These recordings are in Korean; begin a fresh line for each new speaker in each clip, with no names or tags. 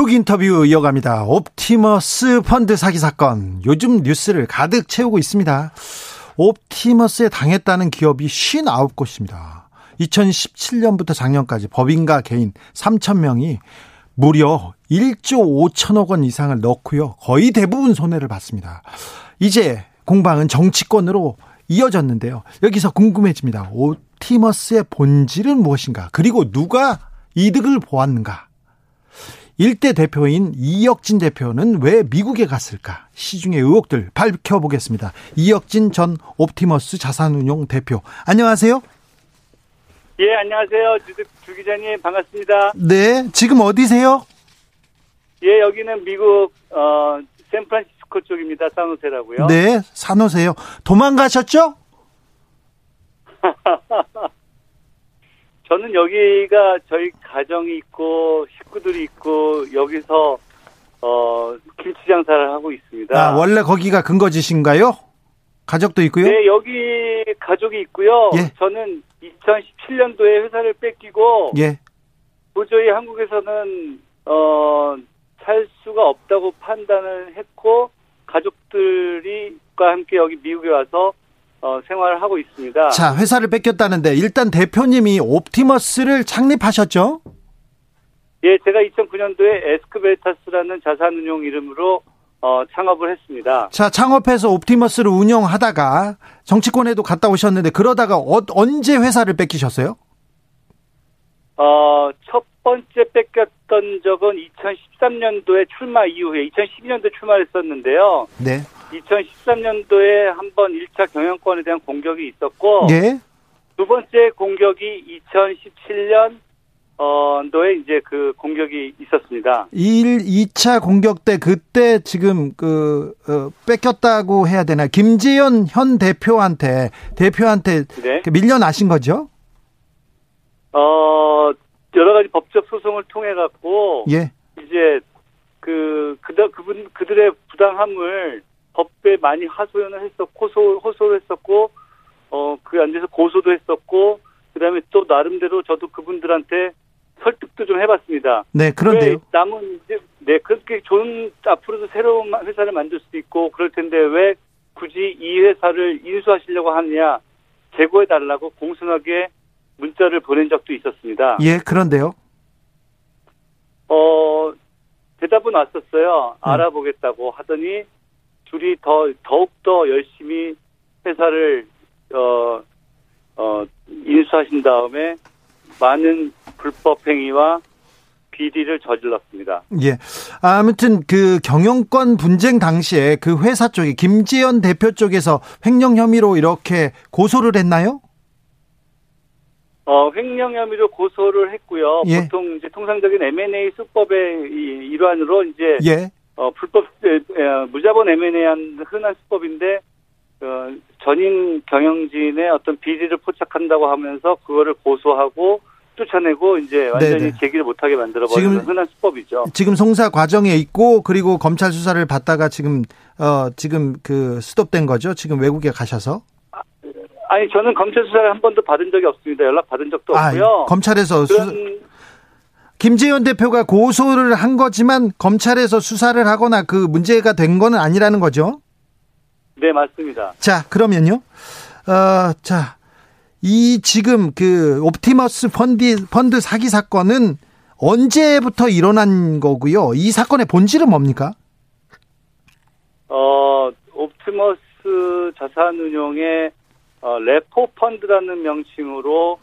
훅 인터뷰 이어갑니다. 옵티머스 펀드 사기 사건. 요즘 뉴스를 가득 채우고 있습니다. 옵티머스에 당했다는 기업이 59곳입니다. 2017년부터 작년까지 법인과 개인 3,000명이 무려 1조 5천억 원 이상을 넣고요. 거의 대부분 손해를 봤습니다. 이제 공방은 정치권으로 이어졌는데요. 여기서 궁금해집니다. 옵티머스의 본질은 무엇인가? 그리고 누가 이득을 보았는가? 일대 대표인 이혁진 대표는 왜 미국에 갔을까? 시중의 의혹들 밝혀보겠습니다. 이혁진 전 옵티머스 자산운용 대표. 안녕하세요.
예, 안녕하세요. 주, 주 기자님 반갑습니다.
네, 지금 어디세요?
예, 여기는 미국 어, 샌프란시스코 쪽입니다. 산호세라고요.
네, 산호세요. 도망가셨죠?
저는 여기가 저희 가정이 있고 식구들이 있고 여기서 어, 김치 장사를 하고 있습니다.
아, 원래 거기가 근거지신가요? 가족도 있고요?
네, 여기 가족이 있고요.
예.
저는 2017년도에 회사를 뺏기고
예.
도저히 한국에서는 어, 살 수가 없다고 판단을 했고 가족들이과 함께 여기 미국에 와서 어, 생활을 하고 있습니다.
자, 회사를 뺏겼다는데 일단 대표님이 옵티머스를 창립하셨죠?
예, 제가 2009년도에 에스크베타스라는 자산운용 이름으로 어, 창업을 했습니다.
자, 창업해서 옵티머스를 운영하다가 정치권에도 갔다 오셨는데 그러다가 어, 언제 회사를 뺏기셨어요?
어, 첫 번째 뺏겼던 적은 2013년도에 출마 이후에 2012년도에 출마를 했었는데요.
네.
2013년도에 한 번 1차 경영권에 대한 공격이 있었고
예.
두 번째 공격이 2017년 어, 도에 이제 그 공격이 있었습니다.
1, 2차 공격 때 그때 지금 그 어, 뺏겼다고 해야 되나? 김재현 현 대표한테 대표한테
네.
그 밀려나신 거죠?
어, 여러 가지 법적 소송을 통해 갖고
예.
이제 그 그들 그분 그들의 부당함을 법에 많이 하소연을 했었고 호소 호소를 했었고 어그 안에서 고소도 했었고 그다음에 또 나름대로 저도 그분들한테 설득도 좀 해봤습니다.
네, 그런데요.
왜 남은 이제 네 그렇게 좋은 앞으로도 새로운 회사를 만들 수도 있고 그럴 텐데 왜 굳이 이 회사를 인수하시려고 하느냐 재고해 달라고 공손하게 문자를 보낸 적도 있었습니다.
예, 그런데요.
어 대답은 왔었어요.
음.
알아보겠다고 하더니 둘이 더 더욱 더 열심히 회사를 어, 어, 인수하신 다음에 많은 불법 행위와 비리를 저질렀습니다.
예. 아무튼 그 경영권 분쟁 당시에 그 회사 쪽에 김재현 대표 쪽에서 횡령 혐의로 이렇게 고소를 했나요?
어, 횡령 혐의로 고소를 했고요.
예.
보통 이제 통상적인 M&A 수법의 이- 일환으로 이제
예.
어, 불법 무자본 M&A한 흔한 수법인데 어, 전임 경영진의 어떤 비리를 포착한다고 하면서 그거를 고소하고 쫓아내고 이제 완전히
네네.
제기를 못하게 만들어 버리는
지금-
흔한 수법이죠.
지금 송사 과정에 있고 그리고 검찰 수사를 받다가 지금 어 지금 그 스톱된 거죠. 지금 외국에 가셔서.
아니 저는 검찰 수사를 한 번도 받은 적이 없습니다. 연락 받은 적도
아,
없고요.
검찰에서 수, 김재현 대표가 고소를 한 거지만 검찰에서 수사를 하거나 그 문제가 된 거는 아니라는 거죠.
네 맞습니다.
자, 그러면요. 어, 자, 이 지금 그 옵티머스 펀드 펀드 사기 사건은 언제부터 일어난 거고요? 이 사건의 본질은 뭡니까?
어 옵티머스 자산운용의 어, 레포 펀드라는 명칭으로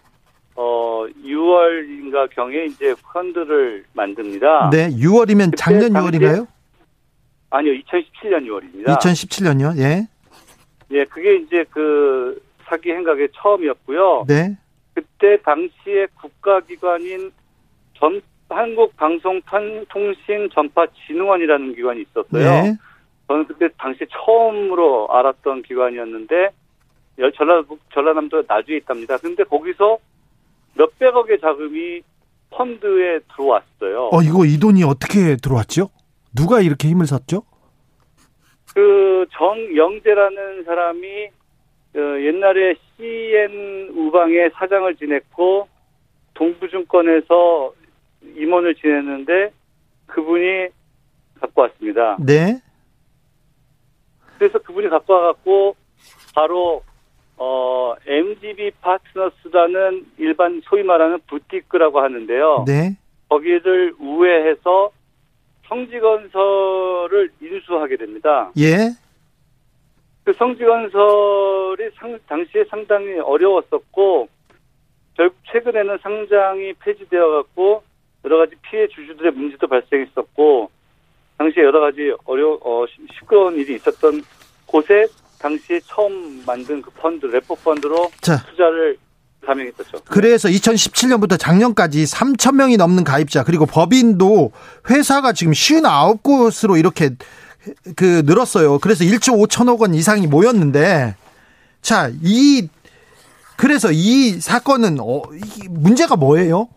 어 6월인가 경에 이제 펀드를 만듭니다.
네, 6월이면
그때
작년
당시에
6월인가요?
아니요, 2017년 6월입니다.
2017년요. 예.
예, 그게 이제 그 사기 행각의 처음이었고요.
네.
그때 당시에 국가기관인 전 한국방송통신전파진흥원이라는 기관이 있었어요.
네.
저는 그때 당시 처음으로 알았던 기관이었는데 여- 전라 전라남도 나주에 있답니다. 근데 거기서 몇백억의 자금이 펀드에 들어왔어요.
어, 이거 이 돈이 어떻게 들어왔죠? 누가 이렇게 힘을 썼죠?
그 정영재라는 사람이 어, 옛날에 CN 우방의 사장을 지냈고 동부증권에서 임원을 지냈는데 그분이 갖고 왔습니다.
네.
그래서 그분이 갖고 와갖고 바로 어 MGB 파트너스라는 일반 소위 말하는 부티크라고 하는데요.
네.
거기를 우회해서 성지건설을 인수하게 됩니다.
예.
그 성지건설이 상, 당시에 상당히 어려웠었고 결국 최근에는 상장이 폐지되어 갖고 여러 가지 피해 주주들의 문제도 발생했었고 당시에 여러 가지 어려 어, 시- 시끄러운 일이 있었던 곳에 당시에 처음 만든 그 펀드 레포 펀드로
자,
투자를 감행했었죠.
그래서 2017년부터 작년까지 3천 명이 넘는 가입자 그리고 법인도 회사가 지금 59곳으로 이렇게 그 늘었어요. 그래서 1조 5천억 원 이상이 모였는데 자, 이 그래서 이 사건은 어, 이 문제가 뭐예요?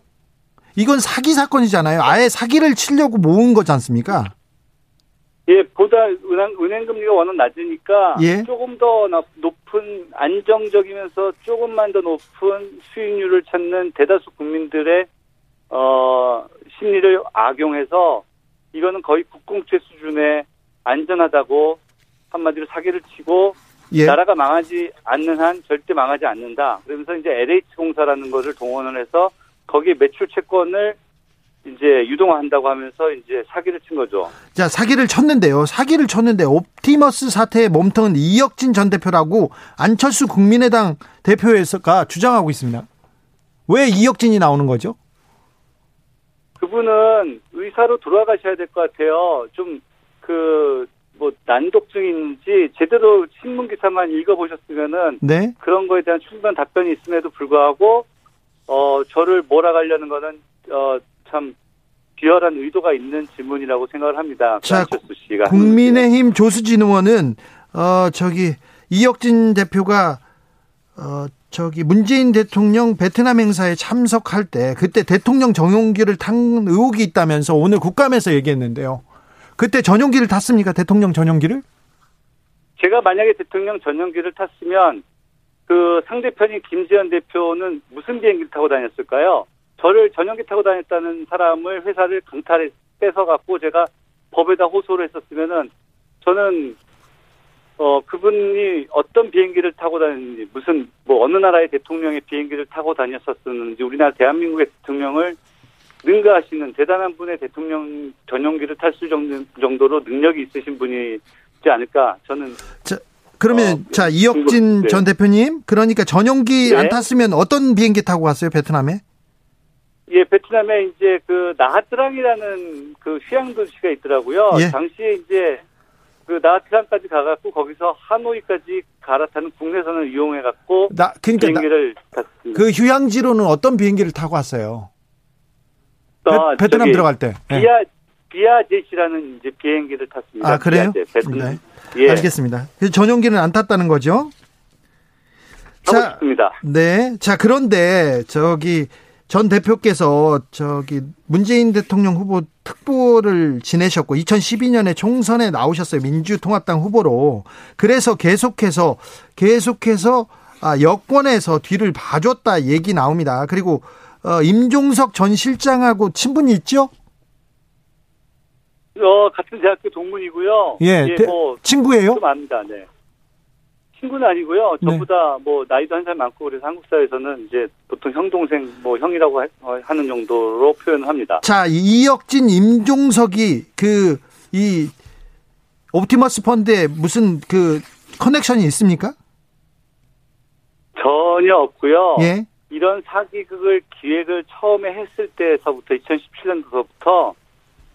이건 사기 사건이잖아요. 아예 사기를 치려고 모은 거지 않습니까?
예, 보다 은행, 은행 금리가 워낙 낮으니까
예.
조금 더 나- 높은 안정적이면서 조금만 더 높은 수익률을 찾는 대다수 국민들의 어 심리를 악용해서 이거는 거의 국공채 수준의 안전하다고 한마디로 사기를 치고
예.
나라가 망하지 않는 한 절대 망하지 않는다. 그러면서 이제 LH 공사라는 것을 동원을 해서 거기에 매출 채권을 이제 유동화한다고 하면서 이제 사기를 친 거죠.
자, 사기를 쳤는데요. 사기를 쳤는데 옵티머스 사태의 몸통은 이혁진 전 대표라고 안철수 국민의당 대표에서가 주장하고 있습니다. 왜 이혁진이 나오는 거죠?
그분은 의사로 돌아가셔야 될 것 같아요. 좀 그 뭐 난독증이 있는지 제대로 신문 기사만 읽어보셨으면은
네.
그런 거에 대한 충분한 답변이 있음에도 불구하고 어 저를 몰아가려는 거는 어 참 비열한 의도가 있는 질문이라고 생각을 합니다.
자,
씨가
국민의힘 조수진 의원은 어 저기 이혁진 대표가 어 저기 문재인 대통령 베트남 행사에 참석할 때 그때 대통령 전용기를 탄 의혹이 있다면서 오늘 국감에서 얘기했는데요. 그때 전용기를 탔습니까? 대통령 전용기를?
제가 만약에 대통령 전용기를 탔으면 그 상대편인 김지현 대표는 무슨 비행기를 타고 다녔을까요? 저를 전용기 타고 다녔다는 사람을 회사를 강탈해 뺏어 갖고 제가 법에다 호소를 했었으면은 저는 어 그분이 어떤 비행기를 타고 다녔는지 무슨 뭐 어느 나라의 대통령의 비행기를 타고 다녔었는지 우리나라 대한민국의 대통령을 능가하시는 대단한 분의 대통령 전용기를 탈 수 정도로 능력이 있으신 분이지 않을까 저는
그러면
어,
자 이혁진
네.
전 대표님 그러니까 전용기
네.
안 탔으면 어떤 비행기 타고 갔어요 베트남에?
예, 베트남에 이제 그 나하트랑이라는 그 휴양 도시가 있더라고요.
예.
당시에 이제 그 나하트랑까지 가갖고 거기서 하노이까지 갈아타는 국내선을 이용해갖고
나 그러니까 나-
비행기를 탔습니다.
그 휴양지로는 어떤 비행기를 타고 갔어요? 베,
아,
베 트남
저기
들어갈 때. 네.
비아 비아젯이라는 이제 비행기를 탔습니다.
아 그래요?
베트남.
네.
예,
알겠습니다. 그래서 전용기는 안 탔다는 거죠? 자,
싶습니다.
네. 자, 그런데 저기 전 대표께서 저기 문재인 대통령 후보 특보를 지내셨고 2012년에 총선에 나오셨어요. 민주통합당 후보로. 그래서 계속해서 계속해서 아, 여권에서 뒤를 봐줬다 얘기 나옵니다. 그리고 어, 임종석 전 실장하고 친분이 있죠?
어 같은 대학교 동문이고요.
예, 대-
뭐
친구예요?
좀 압니다. 네. 친구는 아니고요.
네.
저보다 뭐 나이도 한 살 많고 그래서 한국 사회에서는 이제 보통 형 동생 뭐 형이라고 하- 어, 하는 정도로 표현합니다.
자, 이 이혁진, 임종석이 그 이 옵티머스 펀드에 무슨 그 커넥션이 있습니까?
전혀 없고요.
예.
이런 사기극을 기획을 처음에 했을 때서부터 2017년도부터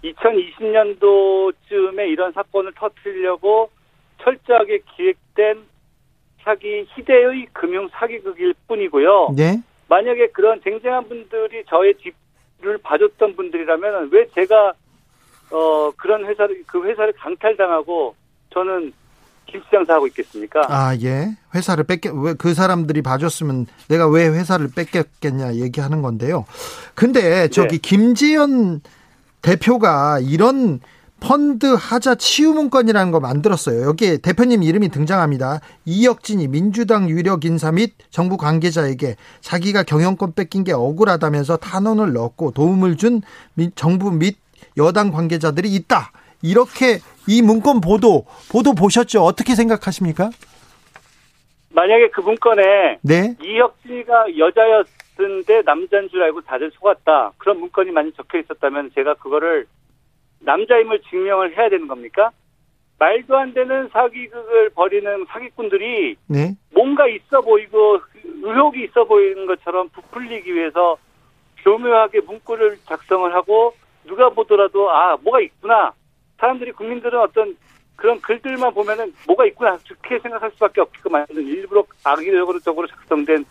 2020년도쯤에 이런 사건을 터뜨리려고 철저하게 기획된 사기 희대의 금융 사기극일 뿐이고요.
네.
만약에 그런 쟁쟁한 분들이 저의 뒤를 봐줬던 분들이라면 왜 제가 어 그런 회사를 그 회사를 강탈당하고 저는 김치 장사하고 있겠습니까?
아, 예. 회사를 뺏겨, 왜 그 사람들이 봐줬으면 내가 왜 회사를 뺏겼겠냐 얘기하는 건데요. 근데 저기
네.
김지연 대표가 이런 펀드 하자 치유 문건이라는 거 만들었어요. 여기에 대표님 이름이 등장합니다. 이혁진이 민주당 유력 인사 및 정부 관계자에게 자기가 경영권 뺏긴 게 억울하다면서 탄원을 넣었고 도움을 준 미- 정부 및 여당 관계자들이 있다. 이렇게 이 문건 보도 보도 보셨죠? 어떻게 생각하십니까?
만약에 그 문건에
네.
이혁진이가 여자였는데 남자인 줄 알고 다들 속았다. 그런 문건이 많이 적혀 있었다면 제가 그거를 남자임을 증명을 해야 되는 겁니까? 말도 안 되는 사기극을 벌이는 사기꾼들이
네.
뭔가 있어 보이고 의혹이 있어 보이는 것처럼 부풀리기 위해서 교묘하게 문구를 작성을 하고 누가 보더라도 아 뭐가 있구나 사람들이 국민들은 어떤 그런 글들만 보면은 뭐가 있구나 좋게 생각할 수밖에 없게끔 만드는 일부러 악의적으로 작성된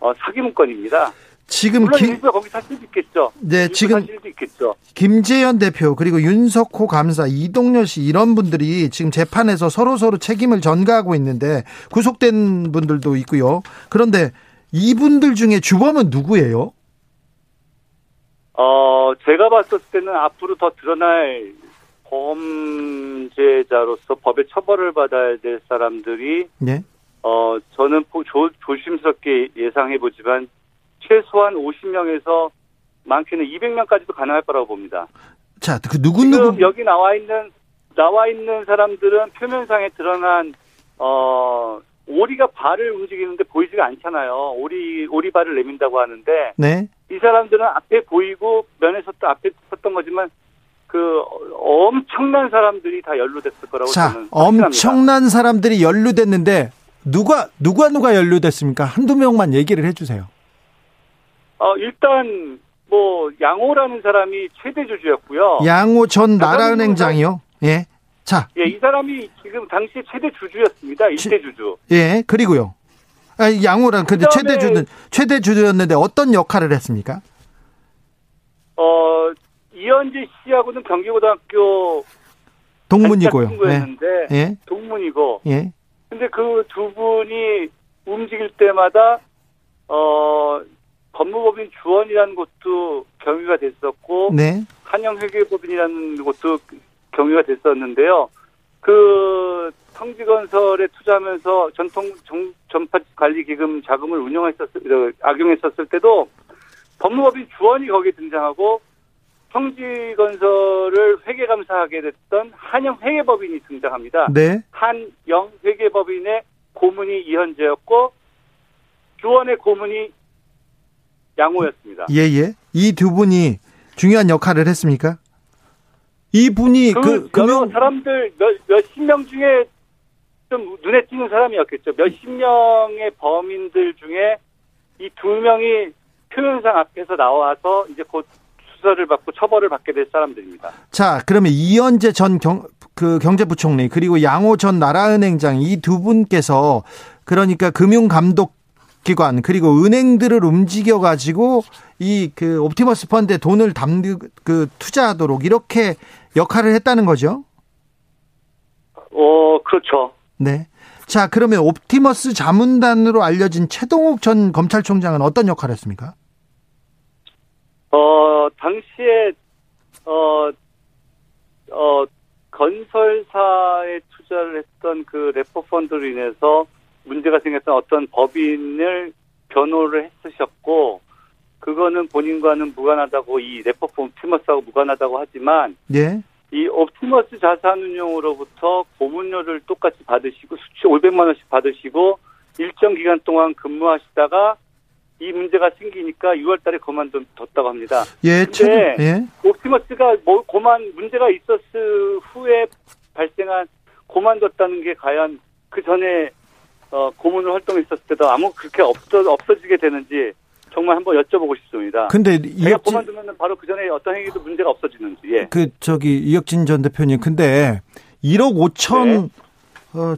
어, 사기 문건입니다.
지금
물론
김,
일부가 거기 사실도 있겠죠.
네,
일부
지금
사실도 있겠죠.
김재현 대표 그리고 윤석호 감사 이동열 씨 이런 분들이 지금 재판에서 서로 서로 책임을 전가하고 있는데 구속된 분들도 있고요. 그런데 이분들 중에 주범은 누구예요?
어, 제가 봤을 때는 앞으로 더 드러날 범죄자로서 법의 처벌을 받아야 될 사람들이,
네.
어, 저는 조, 조- 조심스럽게 예상해 보지만, 최소한 50명에서 많게는 200명까지도 가능할 거라고 봅니다.
자, 그 누구 누구
여기 나와 있는, 나와 있는 사람들은 표면상에 드러난, 어, 오리가 발을 움직이는데 보이지가 않잖아요. 오리, 오리발을 내민다고 하는데,
네.
이 사람들은 앞에 보이고 면에 섰다 앞에 섰던 거지만 그 엄청난 사람들이 다 연루됐을 거라고
자,
저는 확신합니다.
엄청난 사람들이 연루됐는데 누가 누가 누가 연루됐습니까? 한두 명만 얘기를 해 주세요.
어, 일단 뭐 양호라는 사람이 최대 주주였고요.
양호 전
자,
나라은행장이요. 예. 자,
예, 이 사람이 지금 당시에 최대 주주였습니다. 일대 주주.
예. 그리고요. 아, 양호란 근데 최대 주는 최대 주주였는데 어떤 역할을 했습니까?
어, 이현지 씨하고는 경기고등학교
동문이고요. 예.
친구였는데
예.
동문이고
예.
근데 그 두 분이 움직일 때마다 어 법무법인 주원이라는 곳도 경위가 됐었고
네.
한영회계법인이라는 곳도 경위가 됐었는데요. 그 성지건설에 투자하면서 전통 정, 전파 관리 기금 자금을 운영했었을 어, 악용했었을 때도 법무법인 주원이 거기에 등장하고 성지건설을 회계감사하게 됐던 한영회계법인이 등장합니다.
네.
한영 회계법인의 고문이 이현재였고 주원의 고문이 양호였습니다.
예, 예. 이두 분이 중요한 역할을 했습니까? 이 분이
그,
그 금융
사람들 몇, 몇십 명 중에 좀 눈에 띄는 사람이었겠죠. 몇십 명의 범인들 중에 이 두 명이 표현상 앞에서 나와서 이제 곧 수사를 받고 처벌을 받게 될 사람들입니다.
자, 그러면 이현재 전 경, 그 경제부총리 그리고 양호 전 나라은행장 이 두 분께서 그러니까 금융감독 기관 그리고 은행들을 움직여 가지고 이 그 옵티머스 펀드에 돈을 담그 그 투자하도록 이렇게 역할을 했다는 거죠.
어, 그렇죠.
네. 자, 그러면 옵티머스 자문단으로 알려진 채동욱 전 검찰총장은 어떤 역할을 했습니까?
어, 당시에, 어, 어, 건설사에 투자를 했던 그 repo펀드로 인해서 문제가 생겼던 어떤 법인을 변호를 했으셨고, 그거는 본인과는 무관하다고, 이 repo펀드 옵티머스하고 무관하다고 하지만,
예.
이 옵티머스 자산운용으로부터 고문료를 똑같이 받으시고, 수치 500만 원씩 받으시고, 일정 기간 동안 근무하시다가, 이 문제가 생기니까 6월 달에 그만뒀다고 합니다.
예,
근데
최 예.
옵티머스가 뭐 고만 문제가 있었을 후에 발생한 고만뒀다는 게 과연 그 전에 어, 고문을 활동했었을 때도 아무 그렇게 없어 없어지게 되는지 정말 한번 여쭤보고 싶습니다.
근데 이혁진
고만두면 바로 그 전에 어떤 행위도 문제가 없어지는지. 예.
그 저기 이혁진 전 대표님 근데 1억 5천
네.
어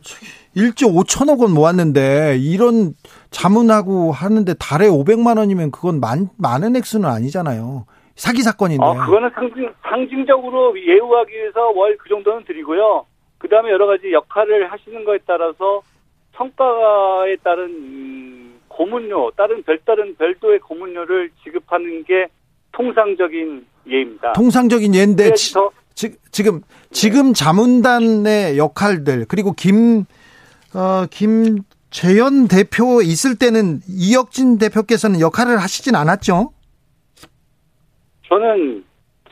1조 5천억 원 모았는데 이런 자문하고 하는데 달에 500만 원이면 그건 많, 많은 액수는 아니잖아요. 사기 사건인데.
아, 그거는 상징, 상징적으로 예우하기 위해서 월 그 정도는 드리고요. 그 다음에 여러 가지 역할을 하시는 거에 따라서 성과에 따른 음, 고문료, 다른 별다른 별도의 고문료를 지급하는 게 통상적인 예입니다.
통상적인 예인데 지, 지, 지금 지금 자문단의 역할들 그리고 김 어, 김재현 대표 있을 때는 이혁진 대표께서는 역할을 하시진 않았죠?
저는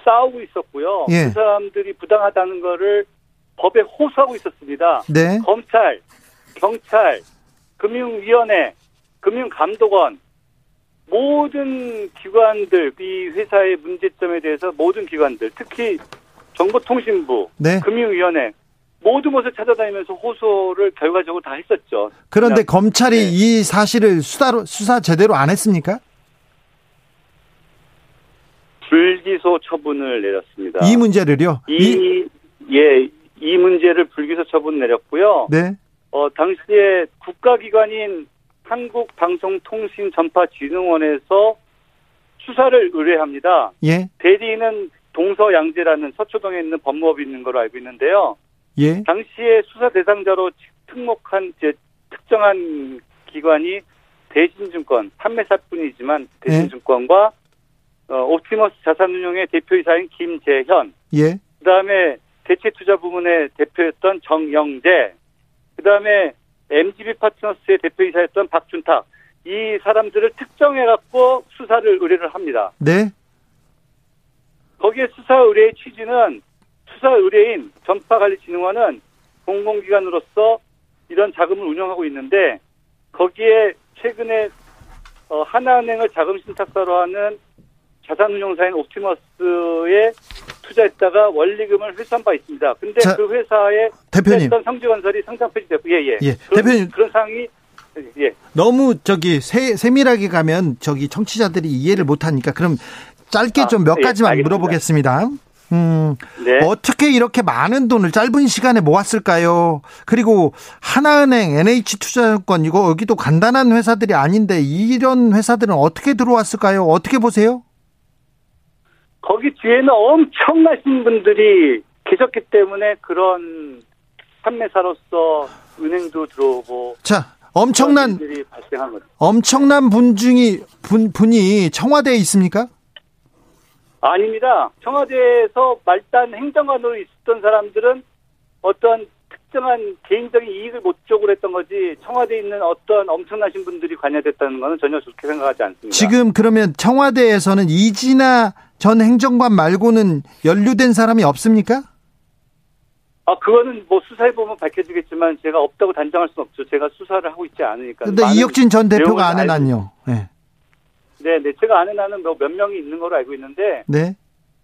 싸우고 있었고요.
예.
그 사람들이 부당하다는 거를 법에 호소하고 있었습니다.
네.
검찰, 경찰, 금융위원회, 금융감독원 모든 기관들 이 회사의 문제점에 대해서 모든 기관들 특히 정보통신부,
네.
금융위원회 모든 곳을 찾아다니면서 호소를 결과적으로 다 했었죠.
그런데 검찰이
네.
이 사실을 수사로 수사 제대로 안 했습니까?
불기소 처분을 내렸습니다.
이 문제를요. 이,
이, 예, 이 문제를 불기소 처분 내렸고요.
네.
어, 당시에 국가기관인 한국방송통신전파진흥원에서 수사를 의뢰합니다.
예.
대리인은 동서양재라는 서초동에 있는 법무법이 있는 걸로 알고 있는데요.
예.
당시에 수사 대상자로 특목한 이제 특정한 기관이 대신증권 판매사뿐이지만 대신증권과 어, 옵티머스 자산운용의 대표이사인 김재현,
예.
그다음에 대체투자 부문의 대표였던 정영재, 그다음에 MGB 파트너스의 대표이사였던 박준탁 이 사람들을 특정해 갖고 수사를 의뢰를 합니다.
네.
거기에 수사 의뢰의 취지는 수사 의뢰인 전파관리진흥원은 공공기관으로서 이런 자금을 운영하고 있는데 거기에 최근에 어, 하나은행을 자금 신탁사로 하는 자산운용사인 옵티머스에 투자했다가 원리금을 회수한 바 있습니다. 근데
자,
그 회사에
대표님.
성지건설이 상장 폐지됐고 예예.
예,
그런,
대표님.
그런 상황이 예.
너무 저기 세, 세밀하게 가면 저기 청취자들이 이해를 못 하니까 그럼 짧게
아,
좀몇
예,
가지만
알겠습니다.
물어보겠습니다. 음,
네.
어떻게 이렇게 많은 돈을 짧은 시간에 모았을까요? 그리고 하나은행, NH투자증권 이거 여기도 간단한 회사들이 아닌데 이런 회사들은 어떻게 들어왔을까요? 어떻게 보세요?
거기 뒤에는 엄청나신 분들이 계셨기 때문에 그런 판매사로서 은행도 들어오고
자, 엄청난
발생한 거죠.
엄청난 분 중이 분 분이 청와대에 있습니까?
아닙니다. 청와대에서 말단 행정관으로 있었던 사람들은 어떤 특정한 개인적인 이익을 목적으로 했던 거지 청와대에 있는 어떤 엄청나신 분들이 관여됐다는 것은 전혀 좋게 생각하지 않습니다.
지금 그러면 청와대에서는 이진아 전 행정관 말고는 연루된 사람이 없습니까?
아 그거는 뭐 수사해 보면 밝혀지겠지만 제가 없다고 단정할 수는 없죠. 제가 수사를 하고 있지 않으니까.
근데 이혁진 전 대표가
알고
해놨요. 네.
네, 네. 제가 아는 나는 몇, 몇 명이 있는 걸로 알고 있는데
네.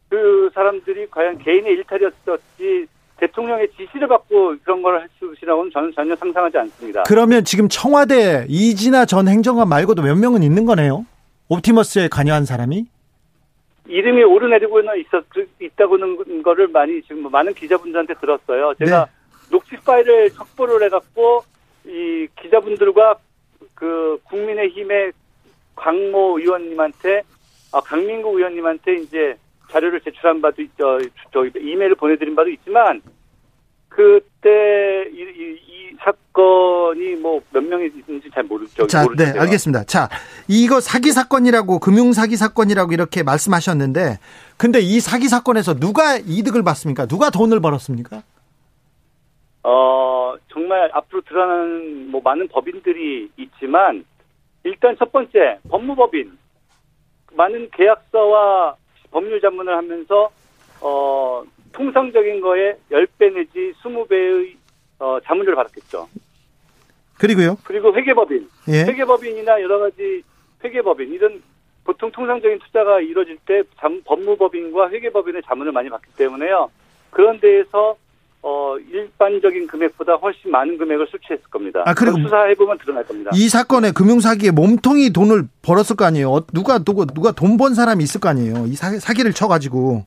그 사람들이 과연 개인의 일탈이었을지 대통령의 지시를 받고 그런 걸할 것이라고는 저는 전혀 상상하지 않습니다.
그러면 지금 청와대 이진아 전 행정관 말고도 몇 명은 있는 거네요. 옵티머스에 관여한 사람이?
이름이 오르내리고는 있었 있다고는 거를 많이 지금 뭐 많은 기자분들한테 들었어요. 제가
네.
녹취 파일을 첩보를 해갖고 이 기자분들과 그 국민의힘의 강모 의원님한테 아 강민구 의원님한테 이제 자료를 제출한 바도 있죠. 저 이메일을 보내드린 바도 있지만 그때 이, 이, 이 사건이 뭐 몇 명이 있는지 잘 모르죠.
자,
모르죠,
네. 알겠습니다. 자, 이거 사기 사건이라고 금융 사기 사건이라고 이렇게 말씀하셨는데, 근데 이 사기 사건에서 누가 이득을 받습니까? 누가 돈을 벌었습니까?
어, 정말 앞으로 드러나는 뭐 많은 법인들이 있지만 일단 첫 번째 법무법인 많은 계약서와 법률 자문을 하면서 어, 통상적인 거에 10배 내지 20배의 어, 자문료를 받았겠죠.
그리고요.
그리고 회계법인,
예.
회계법인이나 여러 가지 회계법인 이런 보통 통상적인 투자가 이루어질 때 잠- 법무법인과 회계법인의 자문을 많이 받기 때문에요. 그런 데에서 어, 일반적인 금액보다 훨씬 많은 금액을 수취했을 겁니다.
아, 그리고
수사해보면 드러날 겁니다.
이 사건에 금융 사기에 몸통이 돈을 벌었을 거 아니에요. 어, 누가 누가 누가 돈 번 사람이 있을 거 아니에요. 이 사기, 사기를 쳐 가지고.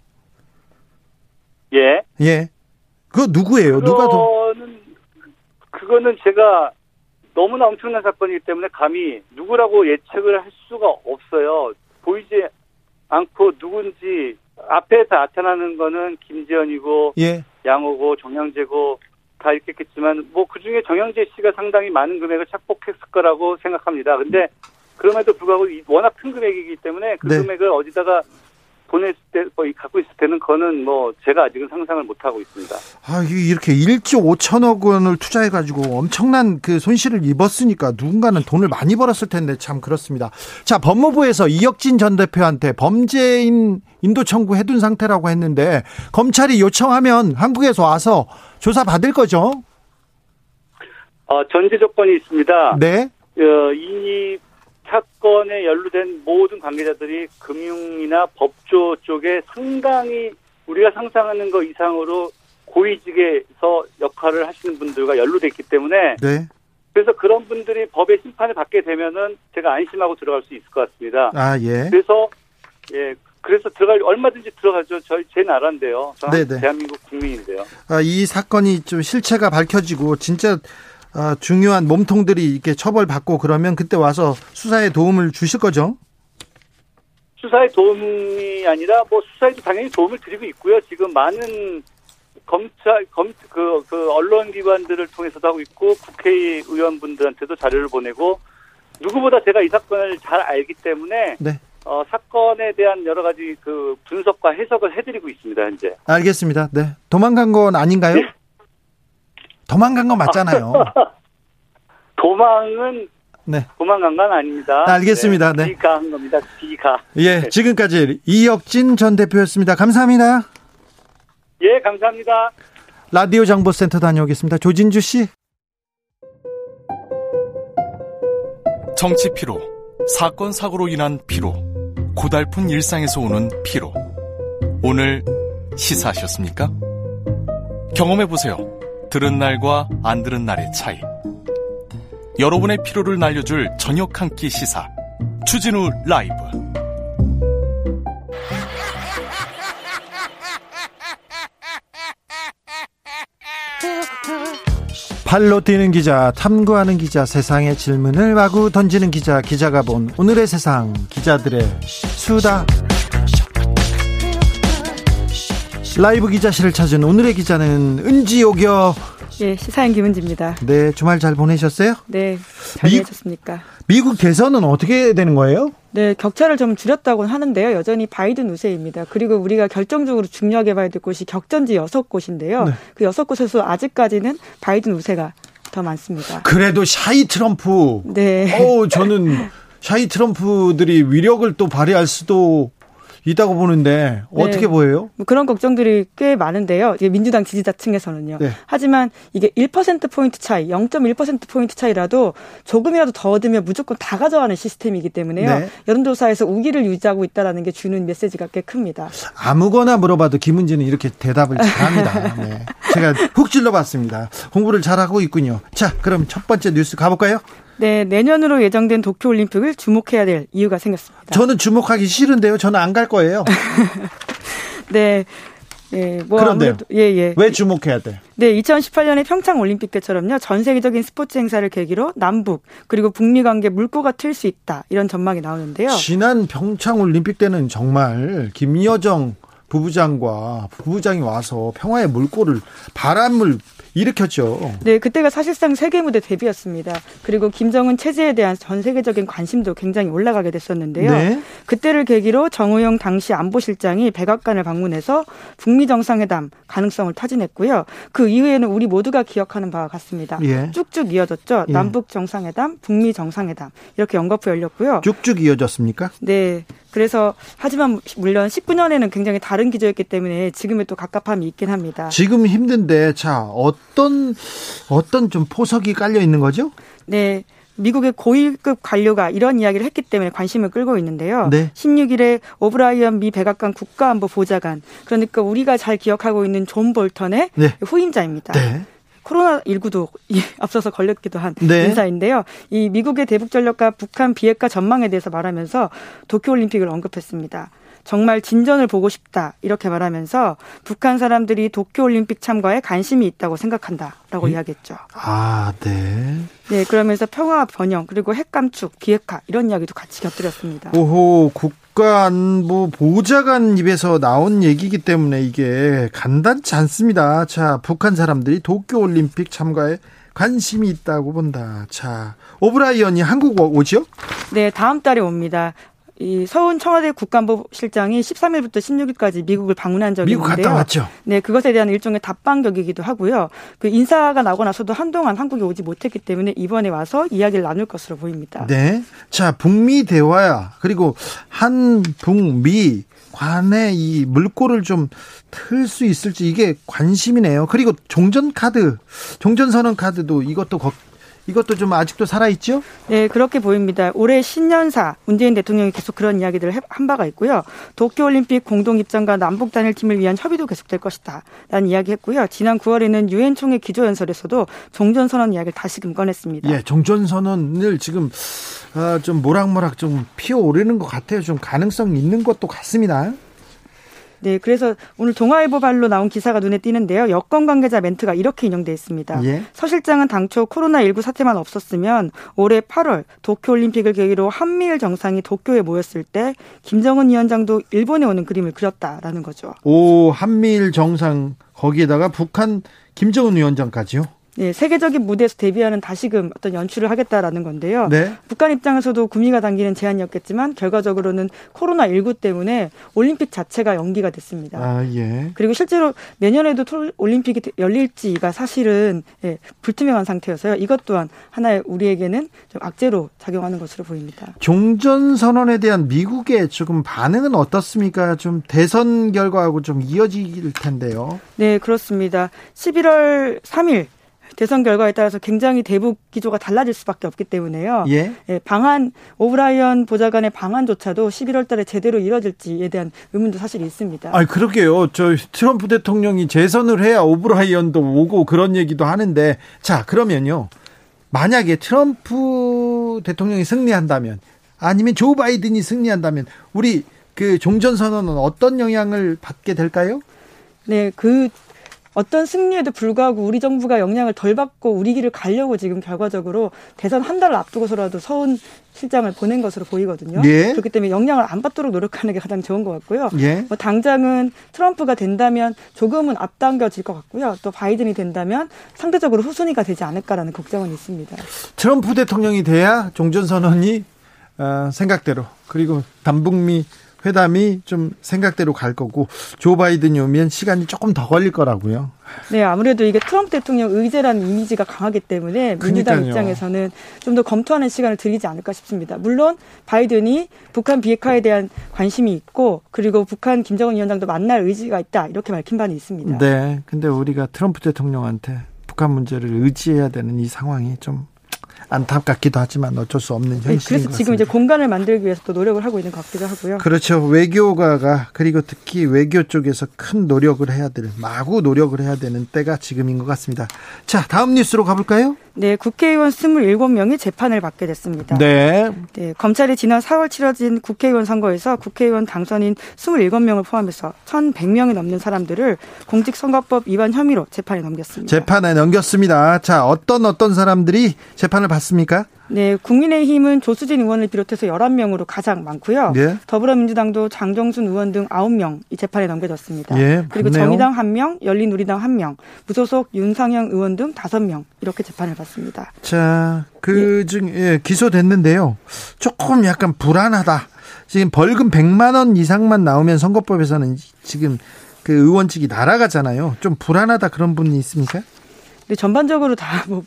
예.
예. 그거 누구예요? 누가 돈
그거는, 그거는 제가 너무나 엄청난 사건이기 때문에 감히 누구라고 예측을 할 수가 없어요. 보이지 않고 누군지 앞에서 나타나는 거는 김지현이고
예.
양호고 정영재고 다 있겠지만 뭐 그중에 정영재 씨가 상당히 많은 금액을 착복했을 거라고 생각합니다. 근데 그럼에도 불구하고 워낙 큰 금액이기 때문에 그
네.
금액을 어디다가 보낼 때, 뭐 갖고 있을 때는 그거는 뭐 제가 아직은 상상을 못 하고 있습니다.
아, 이- 이렇게 1조 5천억 원을 투자해가지고 엄청난 그 손실을 입었으니까 누군가는 돈을 많이 벌었을 텐데 참 그렇습니다. 자, 법무부에서 이혁진 전 대표한테 범죄인 인도 청구 해둔 상태라고 했는데 검찰이 요청하면 한국에서 와서 조사 받을 거죠?
어, 전제 조건이 있습니다.
네.
어, 이 사건에 연루된 모든 관계자들이 금융이나 법조 쪽에 상당히 우리가 상상하는 것 이상으로 고위직에서 역할을 하시는 분들과 연루돼 있기 때문에
네.
그래서 그런 분들이 법의 심판을 받게 되면은 제가 안심하고 들어갈 수 있을 것 같습니다.
아, 예.
그래서 예 그래서 들어갈 얼마든지 들어가죠. 저희 제 나라인데요.
네네.
대한민국 국민인데요.
아, 이 사건이 좀 실체가 밝혀지고 진짜 아, 중요한 몸통들이 이렇게 처벌받고 그러면 그때 와서 수사에 도움을 주실 거죠?
수사에 도움이 아니라 뭐 수사에도 당연히 도움을 드리고 있고요. 지금 많은 검찰 검그 그 언론 기관들을 통해서도 하고 있고 국회의원분들한테도 자료를 보내고 누구보다 제가 이 사건을 잘 알기 때문에
네.
어, 사건에 대한 여러 가지 그 분석과 해석을 해드리고 있습니다 현재.
알겠습니다. 네. 도망간 건 아닌가요? 도망간 건 맞잖아요.
도망은
네.
도망간 건 아닙니다.
알겠습니다. 네.
비가 한 겁니다. 비가.
예, 지금까지 이혁진 전 대표였습니다. 감사합니다.
예, 감사합니다.
라디오 정보센터 다녀오겠습니다. 조진주 씨.
정치 피로, 사건 사고로 인한 피로, 고달픈 일상에서 오는 피로. 오늘 시사하셨습니까? 경험해 보세요. 들은 날과 안 들은 날의 차이. 여러분의 피로를 날려줄 저녁 한 끼 시사. 추진우 라이브.
발로 뛰는 기자, 탐구하는 기자, 세상의 질문을 마구 던지는 기자, 기자가 본 오늘의 세상, 기자들의 수다. 라이브 기자실을 찾은 오늘의 기자는 은지옥이요.
예, 시사인 김은지입니다.
네, 주말 잘 보내셨어요?
네, 잘
미-
지내셨습니까?
미국 대선은 어떻게 되는 거예요?
네, 격차를 좀 줄였다고는 하는데요. 여전히 바이든 우세입니다. 그리고 우리가 결정적으로 중요하게 봐야 될 곳이 격전지 여섯 곳인데요.
네.
그 여섯 곳에서 아직까지는 바이든 우세가 더 많습니다.
그래도 shy 트럼프.
네.
어, 저는 shy 트럼프들이 위력을 또 발휘할 수도 있다고 보는데 어떻게
네.
보여요?
뭐 그런 걱정들이 꽤 많은데요. 민주당 지지자 층에서는요.
네.
하지만 이게 1%포인트 차이, 0.1%포인트 차이라도 조금이라도 더 얻으면 무조건 다 가져가는 시스템이기 때문에요.
네.
여론조사에서 우위를 유지하고 있다는 게 주는 메시지가 꽤 큽니다.
아무거나 물어봐도 김은지는 이렇게 대답을 잘합니다. 네. 제가 훅 찔러봤습니다. 공부를 잘하고 있군요. 자, 그럼 첫 번째 뉴스 가볼까요?
네, 내년으로 예정된 도쿄올림픽을 주목해야 될 이유가 생겼습니다.
저는 주목하기 싫은데요. 저는 안 갈 거예요.
네. 예, 뭐
그런데요?
아무래도 예, 예.
왜 주목해야 돼?
네, 2018년에 평창 올림픽 때처럼요. 전 세계적인 스포츠 행사를 계기로 남북 그리고 북미 관계 물꼬가 틀 수 있다. 이런 전망이 나오는데요.
지난 평창 올림픽 때는 정말 김여정 부부장과 부부장이 와서 평화의 물꼬를 바람을 일으켰죠.
네, 그때가 사실상 세계 무대 데뷔였습니다. 그리고 김정은 체제에 대한 전 세계적인 관심도 굉장히 올라가게 됐었는데요.
네.
그때를 계기로 정우영 당시 안보실장이 백악관을 방문해서 북미 정상회담 가능성을 타진했고요. 그 이후에는 우리 모두가 기억하는 바와 같습니다.
예.
쭉쭉 이어졌죠.
예.
남북 정상회담, 북미 정상회담 이렇게 연거푸 열렸고요.
쭉쭉 이어졌습니까?
네. 그래서 하지만 물론 19년에는 굉장히 다른 기조였기 때문에 지금의 또 갑갑함이 있긴 합니다.
지금 힘든데 자 어떤 어떤 좀 포석이 깔려 있는 거죠?
네. 미국의 고위급 관료가 이런 이야기를 했기 때문에 관심을 끌고 있는데요.
네.
16일에 오브라이언 미 백악관 국가안보 보좌관, 그러니까 우리가 잘 기억하고 있는 존 볼턴의
네.
후임자입니다.
네.
코로나19도 앞서서 걸렸기도 한
네.
인사인데요. 이 미국의 대북전력과 북한 비핵화 전망에 대해서 말하면서 도쿄올림픽을 언급했습니다. 정말 진전을 보고 싶다 이렇게 말하면서 북한 사람들이 도쿄올림픽 참가에 관심이 있다고 생각한다라고
음?
이야기했죠.
아, 네.
네, 그러면서 평화 번영 그리고 핵 감축, 비핵화 이런 이야기도 같이 곁들였습니다.
오호, 국, 국가안보 보좌관 입에서 나온 얘기이기 때문에 이게 간단치 않습니다. 자, 북한 사람들이 도쿄올림픽 참가에 관심이 있다고 본다. 자, 오브라이언이 한국 오죠?
네, 다음 달에 옵니다. 이 서훈 청와대 국가안보실장이 13일부터 16일까지 미국을 방문한 적이
미국
있는데요.
갔다 왔죠.
네, 그것에 대한 일종의 답방격이기도 하고요. 그 인사가 나고 나서도 한동안 한국에 오지 못했기 때문에 이번에 와서 이야기를 나눌 것으로 보입니다.
네. 자, 북미 대화야. 그리고 한 북미 간의 이 물꼬를 좀 틀 수 있을지 이게 관심이네요. 그리고 종전 카드, 종전 선언 카드도 이것도 걱 이것도 좀 아직도 살아있죠?
네, 그렇게 보입니다. 올해 신년사 문재인 대통령이 계속 그런 이야기들을 한 바가 있고요. 도쿄올림픽 공동 입장과 남북 단일팀을 위한 협의도 계속될 것이다. 라는 이야기 했고요. 지난 9월에는 유엔 총회 기조연설에서도 종전선언 이야기를 다시금 꺼냈습니다.
예, 종전선언을 지금 어, 좀 모락모락 좀 피어오르는 것 같아요. 좀 가능성 있는 것도 같습니다.
네, 그래서 오늘 동아일보 발로 나온 기사가 눈에 띄는데요. 여권 관계자 멘트가 이렇게 인용돼 있습니다.
예.
서 실장은 당초 코로나19 사태만 없었으면 올해 8월 도쿄올림픽을 계기로 한미일 정상이 도쿄에 모였을 때 김정은 위원장도 일본에 오는 그림을 그렸다라는 거죠.
오, 한미일 정상 거기에다가 북한 김정은 위원장까지요?
네, 세계적인 무대에서 데뷔하는 다시금 어떤 연출을 하겠다라는 건데요.
네.
북한 입장에서도 구미가 당기는 제안이었겠지만 결과적으로는 코로나 19 때문에 올림픽 자체가 연기가 됐습니다.
아, 예.
그리고 실제로 내년에도 올림픽이 열릴지가 사실은 예, 불투명한 상태여서요. 이것 또한 하나의 우리에게는 좀 악재로 작용하는 것으로 보입니다.
종전 선언에 대한 미국의 조금 반응은 어떻습니까? 좀 대선 결과하고 좀 이어질 텐데요.
네, 그렇습니다. 11월 3일 대선 결과에 따라서 굉장히 대북 기조가 달라질 수밖에 없기 때문에요.
예.
예, 방한 오브라이언 보좌관의 방한조차도 11월 달에 제대로 이뤄질지에 대한 의문도 사실 있습니다.
아, 그러게요. 저 트럼프 대통령이 재선을 해야 오브라이언도 오고 그런 얘기도 하는데 자, 그러면요. 만약에 트럼프 대통령이 승리한다면 아니면 조 바이든이 승리한다면 우리 그 종전 선언은 어떤 영향을 받게 될까요?
네, 그 어떤 승리에도 불구하고 우리 정부가 영향을 덜 받고 우리 길을 가려고 지금 결과적으로 대선 한 달을 앞두고서라도 서훈 실장을 보낸 것으로 보이거든요.
예.
그렇기 때문에 영향을 안 받도록 노력하는 게 가장 좋은 것 같고요.
예.
뭐 당장은 트럼프가 된다면 조금은 앞당겨질 것 같고요. 또 바이든이 된다면 상대적으로 후순위가 되지 않을까라는 걱정은 있습니다.
트럼프 대통령이 돼야 종전 선언이 어, 생각대로 그리고 남북미 회담이 좀 생각대로 갈 거고 조 바이든이 오면 시간이 조금 더 걸릴 거라고요.
네, 아무래도 이게 트럼프 대통령 의제라는 이미지가 강하기 때문에 민주당
그러니까요.
입장에서는 좀 더 검토하는 시간을 들이지 않을까 싶습니다. 물론 바이든이 북한 비핵화에 대한 관심이 있고 그리고 북한 김정은 위원장도 만날 의지가 있다 이렇게 밝힌 바는 있습니다.
네. 근데 우리가 트럼프 대통령한테 북한 문제를 의지해야 되는 이 상황이 좀 안타깝기도 하지만 어쩔 수 없는
네,
현실인
그래서
것
지금. 이제 공간을 만들기 위해서 또 노력을 하고 있는 것 같기도 하고요.
그렇죠. 외교가가 그리고 특히 외교 쪽에서 큰 노력을 해야 될 마구 노력을 해야 되는 때가 지금인 것 같습니다. 자, 다음 뉴스로 가볼까요?
네, 국회의원 27명이 재판을 받게 됐습니다.
네.
네, 검찰이 지난 4월 치러진 국회의원 선거에서 국회의원 당선인 27명을 포함해서 1,100명이 넘는 사람들을 공직선거법 위반 혐의로 재판에 넘겼습니다.
재판에 넘겼습니다. 자, 어떤 어떤 사람들이 재판을 받습니까?
네, 국민의힘은 조수진 의원을 비롯해서 11명으로 가장 많고요.
예.
더불어민주당도 장정순 의원 등 9명 이 재판에 넘겨졌습니다.
예,
그리고. 정의당 1명, 열린우리당 1명, 무소속 윤상영 의원 등 5명 이렇게 재판을 받습니다.
자, 그 중, 예, 기소됐는데요. 조금 약간 불안하다. 지금 벌금 100만 원 이상만 나오면 선거법에서는 지금 그 의원직이 날아가잖아요. 좀 불안하다 그런 분이 있습니까?
근데 전반적으로 다 뭐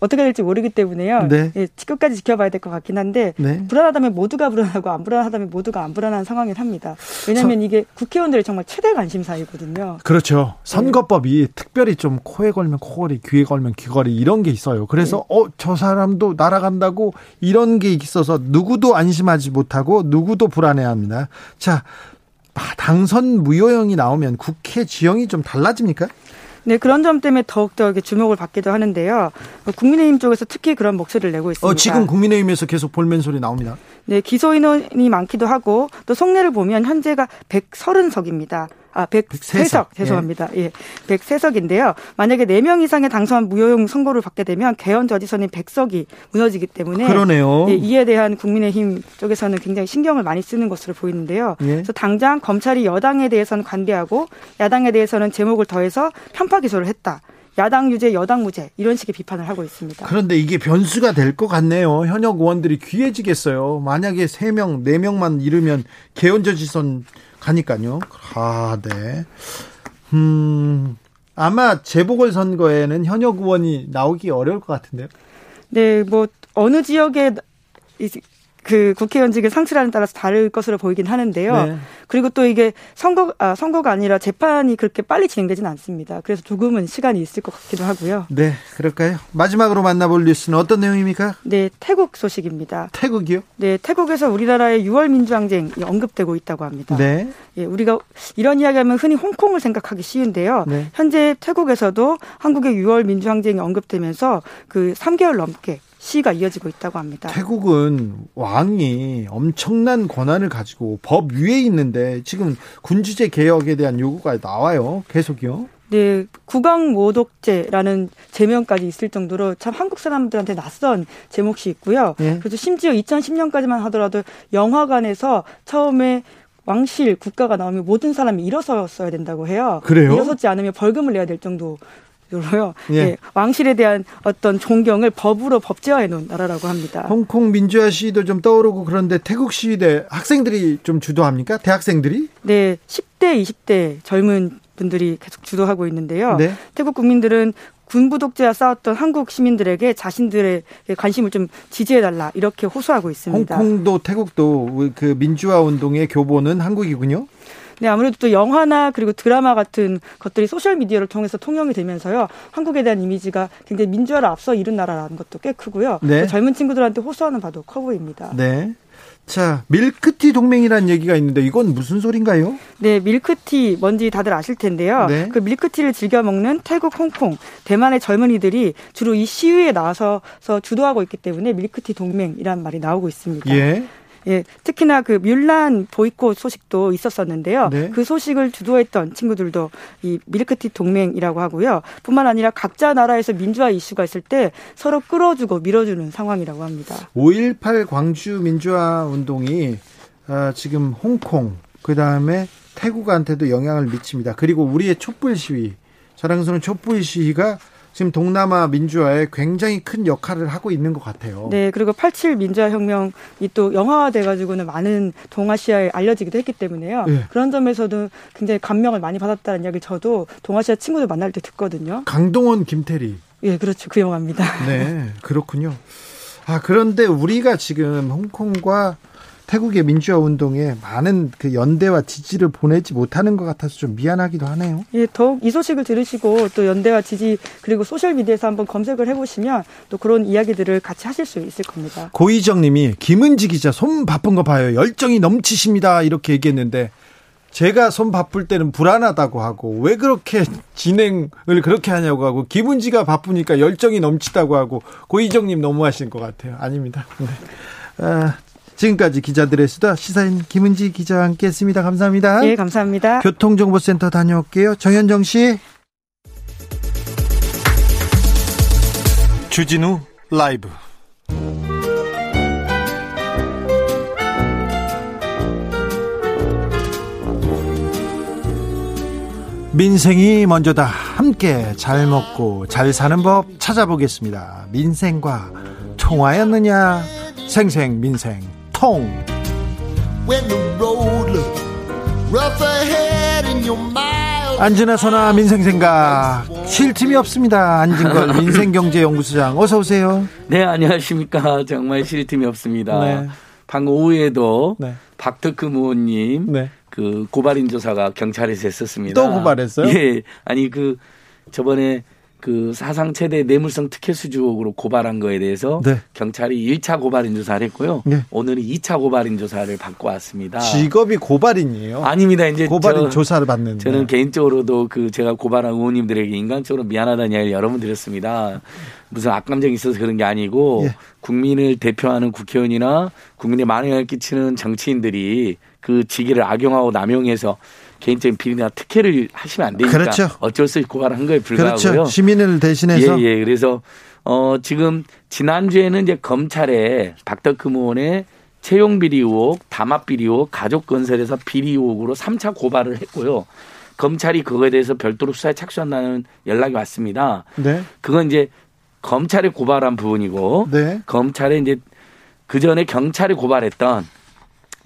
어떻게 될지 모르기 때문에요.
네.
예, 끝까지 지켜봐야 될 것 같긴 한데
네.
불안하다면 모두가 불안하고 안 불안하다면 모두가 안 불안한 상황이 합니다. 왜냐하면 이게 국회의원들의 정말 최대 관심사이거든요.
그렇죠. 선거법이 특별히 좀 코에 걸면 코걸이, 귀에 걸면 귀걸이 이런 게 있어요. 그래서 어, 저 사람도 날아간다고 이런 게 있어서 누구도 안심하지 못하고 누구도 불안해합니다. 자, 아, 당선 무효형이 나오면 국회 지형이 좀 달라집니까?
네, 그런 점 때문에 더욱더 주목을 받기도 하는데요. 어, 국민의힘 쪽에서 특히 그런 목소리를 내고 있습니다.
어, 지금 국민의힘에서 계속 볼멘 소리 나옵니다.
네, 기소 인원이 많기도 하고 또 속내를 보면 현재가 130석입니다. 아, 백세석, 죄송합니다. 예. 백세석인데요. 만약에 4명 이상의 당선 무효용 선고를 받게 되면 개헌 저지선인 백석이 무너지기 때문에
그러네요.
예, 이에 대한 국민의힘 쪽에서는 굉장히 신경을 많이 쓰는 것으로 보이는데요. 예. 그래서 당장 검찰이 여당에 대해서는 관대하고 야당에 대해서는 제목을 더해서 편파 기소를 했다. 야당 유죄, 여당 무죄 이런 식의 비판을 하고 있습니다.
그런데 이게 변수가 될 것 같네요. 현역 의원들이 귀해지겠어요. 만약에 3명, 4명만 잃으면 개헌저지선 가니까요. 아, 네. 음, 아마 재보궐 선거에는 현역 의원이 나오기 어려울 것 같은데요.
네, 뭐 어느 지역에 그 국회의원직을 상실하는 따라서 다를 것으로 보이긴 하는데요. 네. 그리고 또 이게 선거 아 선거가 아니라 재판이 그렇게 빨리 진행되지는 않습니다. 그래서 조금은 시간이 있을 것 같기도 하고요.
네, 그럴까요? 마지막으로 만나볼 뉴스는 어떤 내용입니까?
네, 태국 소식입니다.
태국이요?
네, 태국에서 우리나라의 6월 민주항쟁이 언급되고 있다고 합니다. 네. 예, 우리가 이런 이야기하면 흔히 홍콩을 생각하기 쉬운데요. 네. 현재 태국에서도 한국의 6월 민주항쟁이 언급되면서 그 3개월 넘게 시가 이어지고 있다고 합니다.
태국은 왕이 엄청난 권한을 가지고 법 위에 있는데 지금 군주제 개혁에 대한 요구가 나와요. 계속요.
네, 국왕 모독제라는 제명까지 있을 정도로 참 한국 사람들한테 낯선 제목이 있고요. 네. 그래서 심지어 2010년까지만 하더라도 영화관에서 처음에 왕실 국가가 나오면 모든 사람이 일어섰어야 된다고 해요.
그래요?
일어섰지 않으면 벌금을 내야 될 정도 로요. 예. 예. 왕실에 대한 어떤 존경을 법으로 법제화해 놓은 나라라고 합니다.
홍콩 민주화 시위도 좀 떠오르고 그런데 태국 시위대 학생들이 좀 주도합니까? 대학생들이?
네, 10대, 20대 젊은 분들이 계속 주도하고 있는데요. 네. 태국 국민들은 군부 독재와 싸웠던 한국 시민들에게 자신들의 관심을 좀 지지해달라 이렇게 호소하고 있습니다.
홍콩도 태국도 그 민주화 운동의 교본은 한국이군요.
네, 아무래도 또 영화나 그리고 드라마 같은 것들이 소셜 미디어를 통해서 통용이 되면서요. 한국에 대한 이미지가 굉장히 민주화를 앞서 이룬 나라라는 것도 꽤 크고요. 네. 젊은 친구들한테 호소하는 바도 커 보입니다.
네. 자, 밀크티 동맹이라는 얘기가 있는데 이건 무슨 소린가요?
네, 밀크티 뭔지 다들 아실 텐데요. 네. 그 밀크티를 즐겨 먹는 태국, 홍콩, 대만의 젊은이들이 주로 이 시위에 나서서 주도하고 있기 때문에 밀크티 동맹이라는 말이 나오고 있습니다. 예. 예, 특히나 그 뮬란 보이콧 소식도 있었었는데요. 네. 그 소식을 주도했던 친구들도 이 밀크티 동맹이라고 하고요. 뿐만 아니라 각자 나라에서 민주화 이슈가 있을 때 서로 끌어주고 밀어주는 상황이라고 합니다.
5.18 광주 민주화 운동이 어, 지금 홍콩 그 다음에 태국한테도 영향을 미칩니다. 그리고 우리의 촛불 시위 자랑스러운 촛불 시위가 지금 동남아 민주화에 굉장히 큰 역할을 하고 있는 것 같아요.
네, 그리고 87 민주화 혁명이 또 영화화돼 가지고는 많은 동아시아에 알려지기도 했기 때문에요. 네. 그런 점에서도 굉장히 감명을 많이 받았다는 이야기를 저도 동아시아 친구들 만날 때 듣거든요.
강동원, 김태리.
예, 그렇죠. 그 영화입니다.
네, 그렇군요. 아, 그런데 우리가 지금 홍콩과 태국의 민주화 운동에 많은 그 연대와 지지를 보내지 못하는 것 같아서 좀 미안하기도 하네요.
예, 더욱 이 소식을 들으시고 또 연대와 지지 그리고 소셜 미디어에서 한번 검색을 해보시면 또 그런 이야기들을 같이 하실 수 있을 겁니다.
고희정님이 김은지 기자 손 바쁜 거 봐요. 열정이 넘치십니다. 이렇게 얘기했는데 제가 손 바쁠 때는 불안하다고 하고 왜 그렇게 진행을 그렇게 하냐고 하고 김은지가 바쁘니까 열정이 넘치다고 하고 고희정님 너무하신 것 같아요. 아닙니다. 네. 아, 지금까지 기자들의 수다 시사인 김은지 기자와 함께했습니다. 감사합니다.
네, 감사합니다.
교통정보센터 다녀올게요. 정현정 씨.
주진우 라이브.
민생이 먼저다. 함께 잘 먹고 잘 사는 법 찾아보겠습니다. 민생과 통화였느냐? 생생 민생. 통. 안진아 선아 민생생각 쉴 틈이 없습니다. 안진걸 민생경제연구소장 어서 오세요.
네 안녕하십니까 정말 쉴 틈이 없습니다. 네. 방금 오후에도 네. 박덕크 무호님 네. 그 고발인 조사가 경찰에서 했었습니다.
또 고발했어요?
예 아니 그 저번에 그 사상 최대 뇌물성 특혜 수주로 고발한 거에 대해서 네. 경찰이 1차 고발인 조사를 했고요. 네. 오늘은 2차 고발인 조사를 받고 왔습니다.
직업이 고발인이에요?
아닙니다. 이제
고발인 저, 조사를 받는.
저는 개인적으로도 그 제가 고발한 의원님들에게 인간적으로 미안하다는 이야기를 여러 번 드렸습니다. 무슨 악감정이 있어서 그런 게 아니고 예. 국민을 대표하는 국회의원이나 많은 영향을 끼치는 정치인들이 그 직위를 악용하고 남용해서 개인적인 비리나 특혜를 하시면 안 되니까 그렇죠. 어쩔 수 없이 고발한 거에 불과하고요. 그렇죠.
시민을 대신해서
예, 예. 그래서 어 지금 지난주에는 이제 검찰에 박덕흠 의원의 채용 비리 의혹, 담합 비리 의혹, 가족 건설에서 비리 의혹으로 3차 고발을 했고요. 검찰이 그거에 대해서 별도로 수사에 착수한다는 연락이 왔습니다. 네. 그건 이제 검찰에 고발한 부분이고 네. 검찰에 이제 그 전에 경찰에 고발했던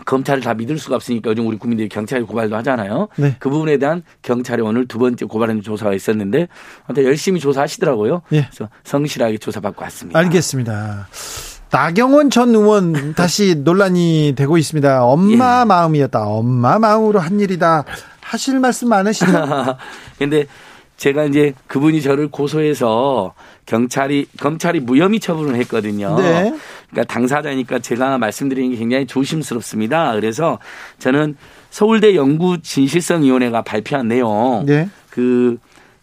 검찰을 다 믿을 수가 없으니까 요즘 우리 국민들이 경찰에 고발도 하잖아요. 네. 그 부분에 대한 경찰이 오늘 두 번째 고발하는 조사가 있었는데 열심히 조사하시더라고요. 예. 그래서 성실하게 조사받고 왔습니다.
알겠습니다. 나경원 전 의원 다시 논란이 되고 있습니다. 엄마 예. 마음이었다. 엄마 마음으로 한 일이다. 하실 말씀 많으시죠?
근데 제가 이제 그분이 저를 고소해서 경찰이 검찰이 무혐의 처분을 했거든요. 네. 그러니까 당사자니까 제가 말씀드리는 게 굉장히 조심스럽습니다. 그래서 저는 서울대 연구 진실성 위원회가 발표한 내용 네. 그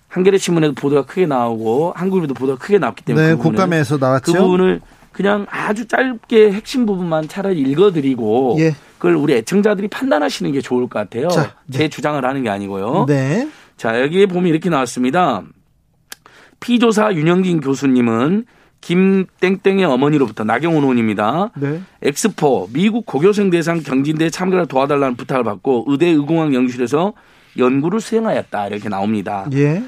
한겨레 신문에도 보도가 크게 나오고 한국에도 보도가 크게 나왔기 때문에
네, 그 국감에서 나왔죠.
그 부분을 그냥 아주 짧게 핵심 부분만 차라리 읽어드리고 예. 그걸 우리 애청자들이 판단하시는 게 좋을 것 같아요. 자, 네. 제 주장을 하는 게 아니고요. 네. 자, 여기에 보면 이렇게 나왔습니다. 피조사 윤영진 교수님은 김땡땡의 어머니로부터 나경원 의원입니다. 네. 엑스포 미국 고교생 대상 경진대에 참가를 도와달라는 부탁을 받고 의대 의공학 연구실에서 연구를 수행하였다 이렇게 나옵니다. 예.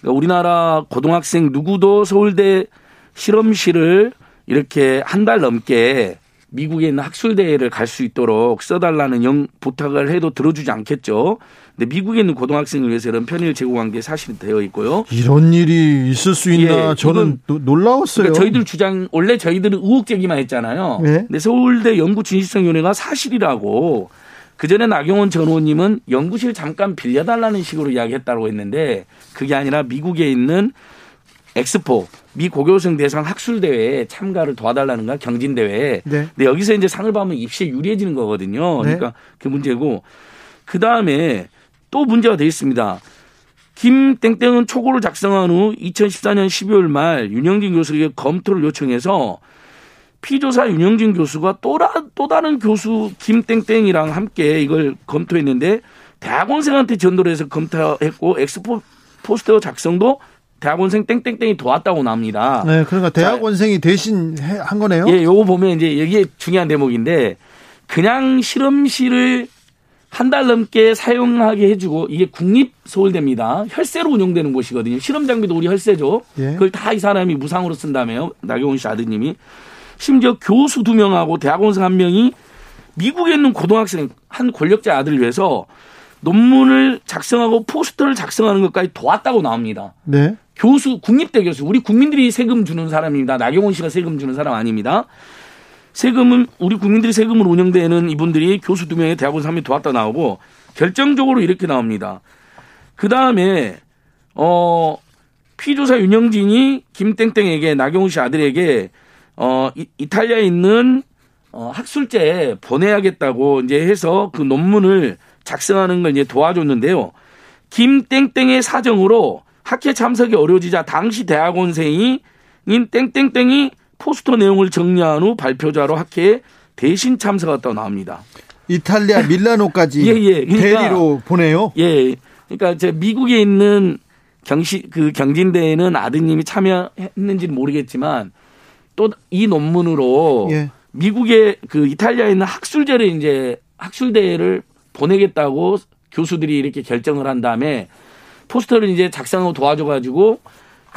그러니까 우리나라 고등학생 누구도 서울대 실험실을 이렇게 한 달 넘게 미국에 있는 학술대회를 갈 수 있도록 써달라는 영 부탁을 해도 들어주지 않겠죠. 근데 미국에 있는 고등학생을 위해서 이런 편의를 제공한 게 사실이 되어 있고요.
이런 일이 있을 수 있나 예, 저는 놀라웠어요.
그러니까 저희들 주장 원래 저희들은 의혹 제기만 했잖아요. 네. 근데 서울대 연구 진실성위원회가 사실이라고 그 전에 나경원 전 의원님은 연구실 잠깐 빌려달라는 식으로 이야기했다고 했는데 그게 아니라 미국에 있는 엑스포 미 고교생 대상 학술 대회에 참가를 도와달라는 거야 경진 대회에. 네. 근데 여기서 이제 상을 받으면 입시에 유리해지는 거거든요. 네. 그러니까 그 문제고 그 다음에 또 문제가 돼 있습니다. 김땡땡은 초고를 작성한 후 2014년 12월 말 윤영진 교수에게 검토를 요청해서 피조사 윤영진 교수가 또 라, 또 다른 교수 김땡땡이랑 함께 이걸 검토했는데 대학원생한테 전도를 해서 검토했고 엑스포 포스터 작성도 대학원생 땡땡땡이 도왔다고 나옵니다.
네, 그러니까 대학원생이 자, 대신 한 거네요.
예, 요거 보면 이제 여기에 중요한 대목인데 그냥 실험실을 한 달 넘게 사용하게 해주고 이게 국립 서울대입니다. 혈세로 운영되는 곳이거든요. 실험 장비도 우리 혈세죠. 예. 그걸 다 이 사람이 무상으로 쓴다며요. 나경원 씨 아드님이 심지어 교수 두 명하고 대학원생 한 명이 미국에 있는 고등학생 한 권력자 아들을 위해서 논문을 작성하고 포스터를 작성하는 것까지 도왔다고 나옵니다. 네. 교수, 국립대 교수, 우리 국민들이 세금 주는 사람입니다. 나경원 씨가 세금 주는 사람 아닙니다. 세금은 우리 국민들이 세금을 운영되는 이분들이 교수 두 명의 대학원 3명 도왔다 나오고 결정적으로 이렇게 나옵니다. 그 다음에 어 피조사 윤영진이 김땡땡에게 나경원 씨 아들에게 어 이, 이탈리아에 있는 어 학술제에 보내야겠다고 이제 해서 그 논문을 작성하는 걸 이제 도와줬는데요. 김땡땡의 사정으로 학회 참석이 어려워지자 당시 대학원생이 인 땡땡땡이 포스터 내용을 정리한 후 발표자로 학회에 대신 참석했다고 나옵니다.
이탈리아 밀라노까지 예, 예. 그러니까, 대리로 보내요.
예. 그러니까 제 미국에 있는 경시 그 경진대회는 아드님이 참여했는지는 모르겠지만 또 이 논문으로 예. 미국의 그 이탈리아에 있는 학술제를 이제 학술대회를 보내겠다고 교수들이 이렇게 결정을 한 다음에 포스터를 이제 작성하고 도와줘가지고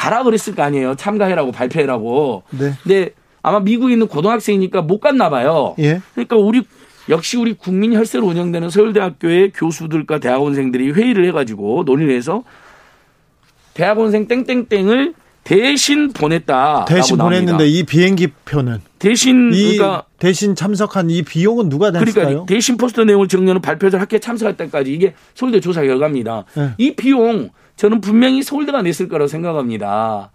가라 그랬을 거 아니에요. 참가해라고 발표해라고. 네. 근데 아마 미국에 있는 고등학생이니까 못 갔나 봐요. 예. 그러니까 우리 역시 우리 국민 혈세로 운영되는 서울대학교의 교수들과 대학원생들이 회의를 해가지고 논의를 해서 대학원생 땡땡땡을 대신 보냈다.
대신 보냈는데 이 비행기 표는
대신 그러니까
대신 참석한 이 비용은 누가 냈을까요? 그러니까
대신 포스터 내용을 정리하는 발표자 학교에 참석할 때까지 이게 서울대 조사 결과입니다. 네. 이 비용 저는 분명히 서울대가 냈을 거라고 생각합니다.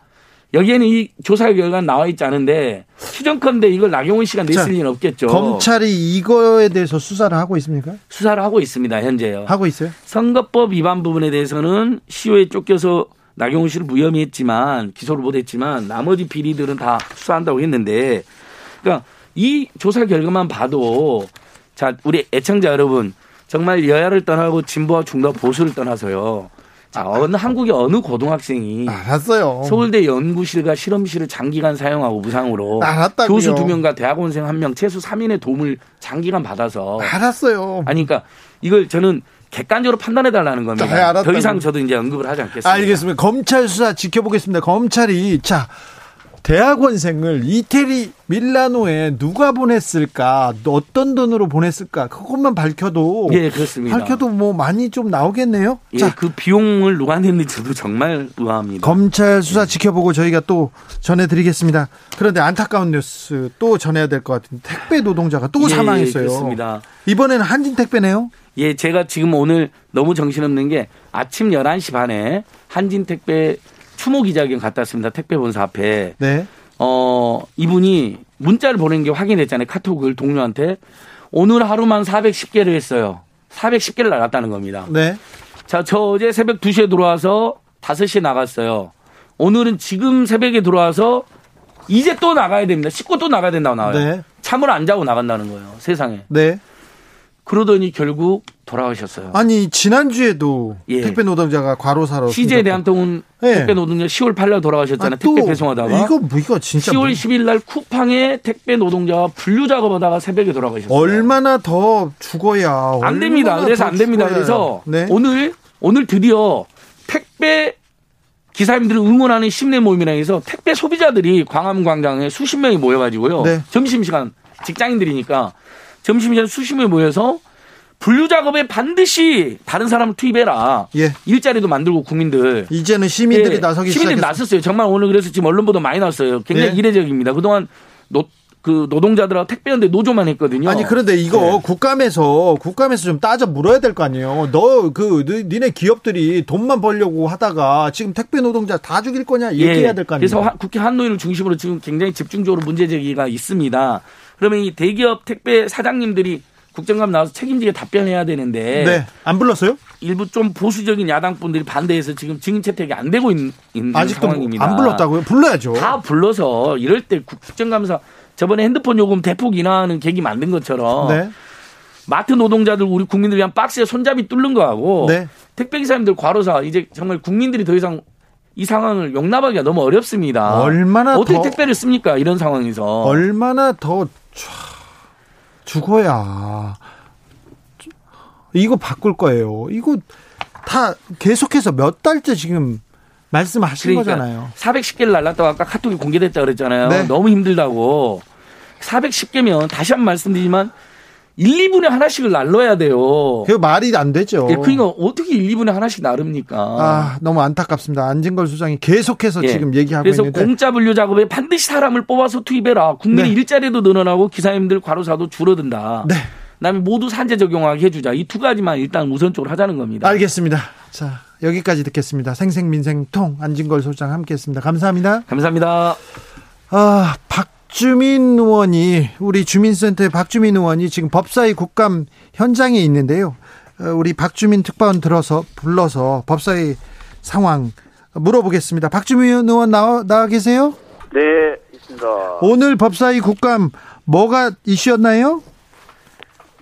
여기에는 이 조사 결과 나와 있지 않은데 추정컨대 이걸 나경원 씨가 냈을 자, 리는 없겠죠.
검찰이 이거에 대해서 수사를 하고 있습니까?
수사를 하고 있습니다. 현재요.
하고 있어요?
선거법 위반 부분에 대해서는 시효에 쫓겨서 나경원 씨를 무혐의 했지만 기소를 못 했지만 나머지 비리들은 다 수사한다고 했는데 그러니까 이 조사 결과만 봐도 자 우리 애청자 여러분 정말 여야를 떠나고 진보와 중도 보수를 떠나서요. 자, 어느 한국의 어느 고등학생이
알았어요.
서울대 연구실과 실험실을 장기간 사용하고 무상으로
알았다고요.
교수 두 명과 대학원생 한 명 최소 3인의 도움을 장기간 받아서
알았어요.
아니 그러니까 이걸 저는 객관적으로 판단해 달라는 겁니다.
네.
더 이상 저도 이제 언급을 하지 않겠습니다.
알겠습니다. 검찰 수사 지켜보겠습니다. 검찰이 자 대학원생을 이태리 밀라노에 누가 보냈을까, 어떤 돈으로 보냈을까, 그것만 밝혀도
예, 그렇습니다.
밝혀도 뭐 많이 좀 나오겠네요.
예,
자
그 비용을 누가 냈는지도 정말 의아합니다.
검찰 수사 지켜보고 저희가 또 전해 드리겠습니다. 그런데 안타까운 뉴스 또 전해야 될 것 같은데 택배 노동자가 또
예,
사망했어요.
그렇습니다.
이번에는 한진 택배네요.
예, 제가 지금 오늘 너무 정신없는 게 아침 11시 반에 한진 택배 추모 기자회견 갔다 왔습니다. 택배 본사 앞에.
네.
어, 이분이 문자를 보낸 게 확인됐잖아요. 카톡을 동료한테. 오늘 하루만 410개를 했어요. 410개를 나갔다는 겁니다.
네.
자, 저 어제 새벽 2시에 들어와서 5시에 나갔어요. 오늘은 지금 새벽에 들어와서 이제 또 나가야 됩니다. 씻고 또 나가야 된다고 나와요.
네.
잠을 안 자고 나간다는 거예요. 세상에.
네.
그러더니 결국 돌아가셨어요.
아니 지난주에도
예.
택배 노동자가 과로사로
CJ 대한통운
네.
택배 노동자 10월 8일 돌아가셨잖아요.
아, 또
택배 배송하다가.
이거 뭐 이거 진짜
10월
뭐-
10일 날 쿠팡의 택배 노동자가 분류 작업하다가 새벽에 돌아가셨어요.
얼마나 더 죽어야
안 됩니다. 그래서 더안 됩니다. 그래서
네.
오늘 오늘 드디어 택배 기사님들을 응원하는 시민 모임이라 해서 택배 소비자들이 광화문 광장에 수십 명이 모여가지고요.
네.
점심시간 직장인들이니까 점심시간 수십 명이 모여서 분류 작업에 반드시 다른 사람을 투입해라.
예.
일자리도 만들고 국민들.
이제는 시민들이
예,
나서기
시민들이
시작했습니다.
나섰어요. 정말 오늘 그래서 지금 언론 보도 많이 나왔어요. 굉장히
네.
이례적입니다. 그동안 노, 그 노동자들하고 택배연대 노조만 했거든요.
아니 그런데 이거
네.
국감에서 국감에서 좀 따져 물어야 될 거 아니에요. 너 그 니네 기업들이 돈만 벌려고 하다가 지금 택배 노동자 다 죽일 거냐 얘기해야 될 거 아니에요.
예. 그래서 화- 국회 한노위를 중심으로 지금 굉장히 집중적으로 문제 제기가 있습니다. 그러면 이 대기업 택배 사장님들이 국정감 나와서 책임지게 답변해야 되는데
네. 안 불렀어요?
일부 좀 보수적인 야당 분들이 반대해서 지금 증인 채택이 안 되고 있, 는
아직도
상황입니다.
안 불렀다고요? 불러야죠.
다 불러서 이럴 때 국정감사 저번에 핸드폰 요금 대폭 인하하는 계기 만든 것처럼
네.
마트 노동자들 우리 국민들 위한 박스에 손잡이 뚫는 거하고
네.
택배 기사님들 과로사 이제 정말 국민들이 더 이상 이 상황을 용납하기가 너무 어렵습니다.
얼마나
어떻게
더-
택배를 씁니까 이런 상황에서
얼마나 더 촤, 죽어야 이거 바꿀 거예요. 이거 다 계속해서 몇 달째 지금 말씀하신 거잖아요.
410개를 날랐다고 아까 카톡이 공개됐다 그랬잖아요.
네.
너무 힘들다고 410개면 다시 한 번 말씀드리지만 1, 2분에 하나씩을 날라야 돼요.
그 말이 안 되죠.
예, 그러니까 어떻게 1, 2분에 하나씩 나릅니까?
아, 너무 안타깝습니다. 안진걸 수장이 계속해서
예.
지금 얘기하고
그래서
있는데
공짜 분류 작업에 반드시 사람을 뽑아서 투입해라. 국민의
네.
일자리도 늘어나고 기사님들 과로사도 줄어든다.
네.
그다음에 모두 산재 적용하게 해주자. 이 두 가지만 일단 우선적으로 하자는 겁니다.
알겠습니다. 자, 여기까지 듣겠습니다. 생생민생통 안진걸 소장 함께했습니다. 감사합니다.
감사합니다.
아, 박 주민 의원이 우리 주민센터의 박주민 의원이 지금 법사위 국감 현장에 있는데요. 어, 우리 박주민 특파원 들어서 불러서 법사위 상황 물어보겠습니다. 박주민 의원 나와, 나와 계세요?
네, 있습니다.
오늘 법사위 국감 뭐가 이슈였나요?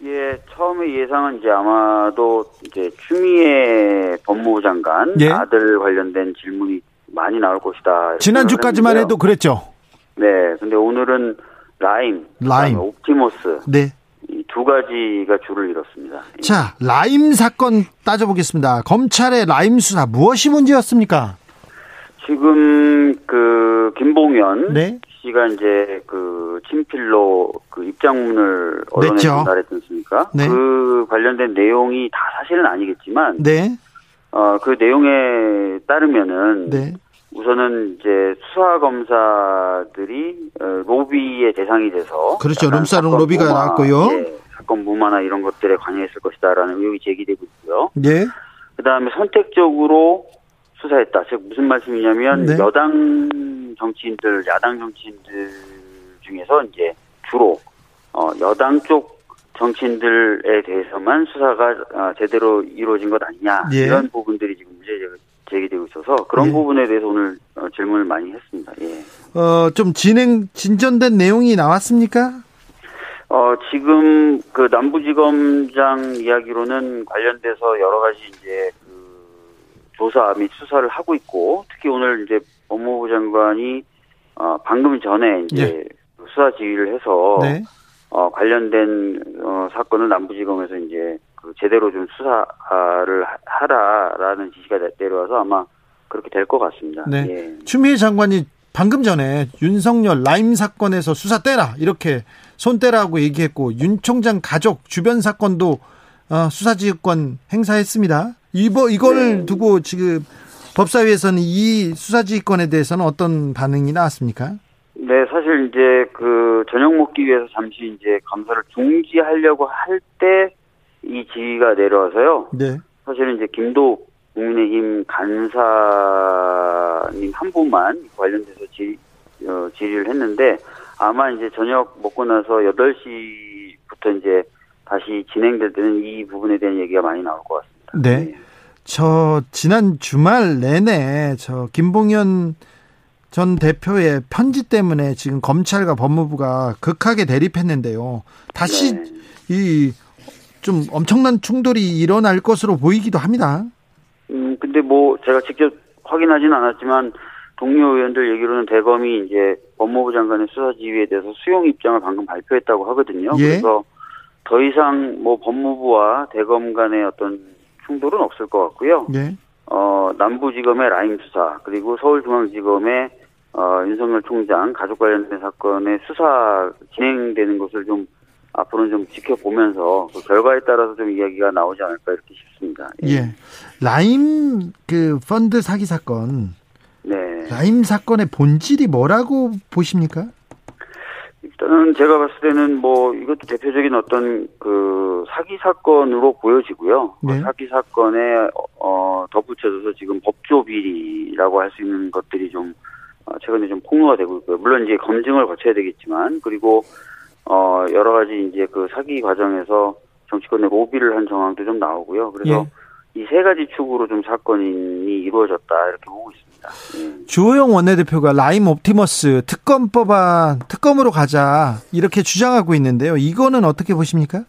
예, 처음에 예상은 이제 아마도 이제 추미애 법무부 장관
예.
아들 관련된 질문이 많이 나올 것이다.
지난주까지만 해도 그랬죠.
네, 근데 오늘은 라임,
라임.
옵티머스
네.
이 두 가지가 줄을 이뤘습니다. 예.
자, 라임 사건 따져보겠습니다. 검찰의 라임 수사 무엇이 문제였습니까?
지금 그 김봉현
네.
씨가 이제 그 친필로 그 입장문을 언론에
냈죠.
전달했지 않습니까?
네.
그 관련된 내용이 다 사실은 아니겠지만
네.
어, 그 내용에 따르면은
네.
우선은 이제 수사 검사들이 어, 로비의 대상이 돼서
그렇죠. 룸사롱 로비가
무마,
나왔고요.
예, 사건 무마나 이런 것들에 관여했을 것이다라는 의혹이 제기되고 있고요.
예.
그다음에 선택적으로 수사했다. 즉 무슨 말씀이냐면
네.
여당 정치인들, 야당 정치인들 중에서 이제 주로 어, 여당 쪽 정치인들에 대해서만 수사가 어, 제대로 이루어진 것 아니냐
예.
이런 부분들이 지금 문제 제기되고 있어서 그런
예.
부분에 대해서 오늘 어, 질문을 많이 했습니다. 예.
어, 좀 진행, 진전된 내용이 나왔습니까?
어, 지금 그 남부지검장 이야기로는 관련돼서 여러 가지 이제 그 조사 및 수사를 하고 있고 특히 오늘 이제 법무부 장관이 어, 방금 전에 이제
예.
수사 지휘를 해서
네.
어, 관련된 어, 사건을 남부지검에서 이제 그 제대로 좀 수사를 하- 하라라는 지시가 내- 내려와서 아마 그렇게 될 것 같습니다.
네.
예.
추미애 장관이 방금 전에 윤석열 라임 사건에서 수사 떼라 이렇게 손 떼라고 얘기했고 윤 총장 가족 주변 사건도 어, 수사지휘권 행사했습니다. 이거 이거를
네.
두고 지금 법사위에서는 이 수사지휘권에 대해서는 어떤 반응이 나왔습니까?
네, 사실 이제 그 저녁 먹기 위해서 잠시 이제 감사를 중지하려고 할 때 이 지휘가 내려와서요.
네.
사실은 이제 김도 국민의힘 간사님 한 분만 관련돼서 지, 어, 질의를 했는데 아마 이제 저녁 먹고 나서 8시부터 이제 다시 진행될 때는 이 부분에 대한 얘기가 많이 나올 것 같습니다.
네. 저 지난 주말 내내 저 김봉현 전 대표의 편지 때문에 지금 검찰과 법무부가 극하게 대립했는데요. 다시
네.
이 좀 엄청난 충돌이 일어날 것으로 보이기도 합니다.
음, 근데 뭐 제가 직접 확인하진 않았지만 동료 의원들 얘기로는 대검이 이제 법무부 장관의 수사 지휘에 대해서 수용 입장을 방금 발표했다고 하거든요.
예.
그래서 더 이상 뭐 법무부와 대검 간의 어떤 충돌은 없을 것 같고요.
네.
어, 남부지검의 라임 수사 그리고 서울중앙지검의 어, 윤석열 총장 가족 관련된 사건의 수사 진행되는 것을 좀 앞으로는 좀 지켜보면서 그 결과에 따라서 좀 이야기가 나오지 않을까 이렇게 싶습니다.
예. 라임 그 펀드 사기 사건,
네.
라임 사건의 본질이 뭐라고 보십니까?
일단은 제가 봤을 때는 뭐 이것도 대표적인 어떤 그 사기 사건으로 보여지고요. 그
네.
사기 사건에 어 덧붙여져서 지금 법조 비리라고 할 수 있는 것들이 좀 어, 최근에 좀 폭로가 되고 있고요. 물론 이제 검증을 거쳐야 되겠지만 그리고 어 여러 가지 이제 그 사기 과정에서 정치권의 로비를 한 정황도 좀 나오고요. 그래서 이세 가지 축으로 좀 사건이 이루어졌다 이렇게 보고 있습니다. 예.
주호영 원내대표가 라임 옵티머스 특검 법안 특검으로 가자 이렇게 주장하고 있는데요. 이거는 어떻게 보십니까?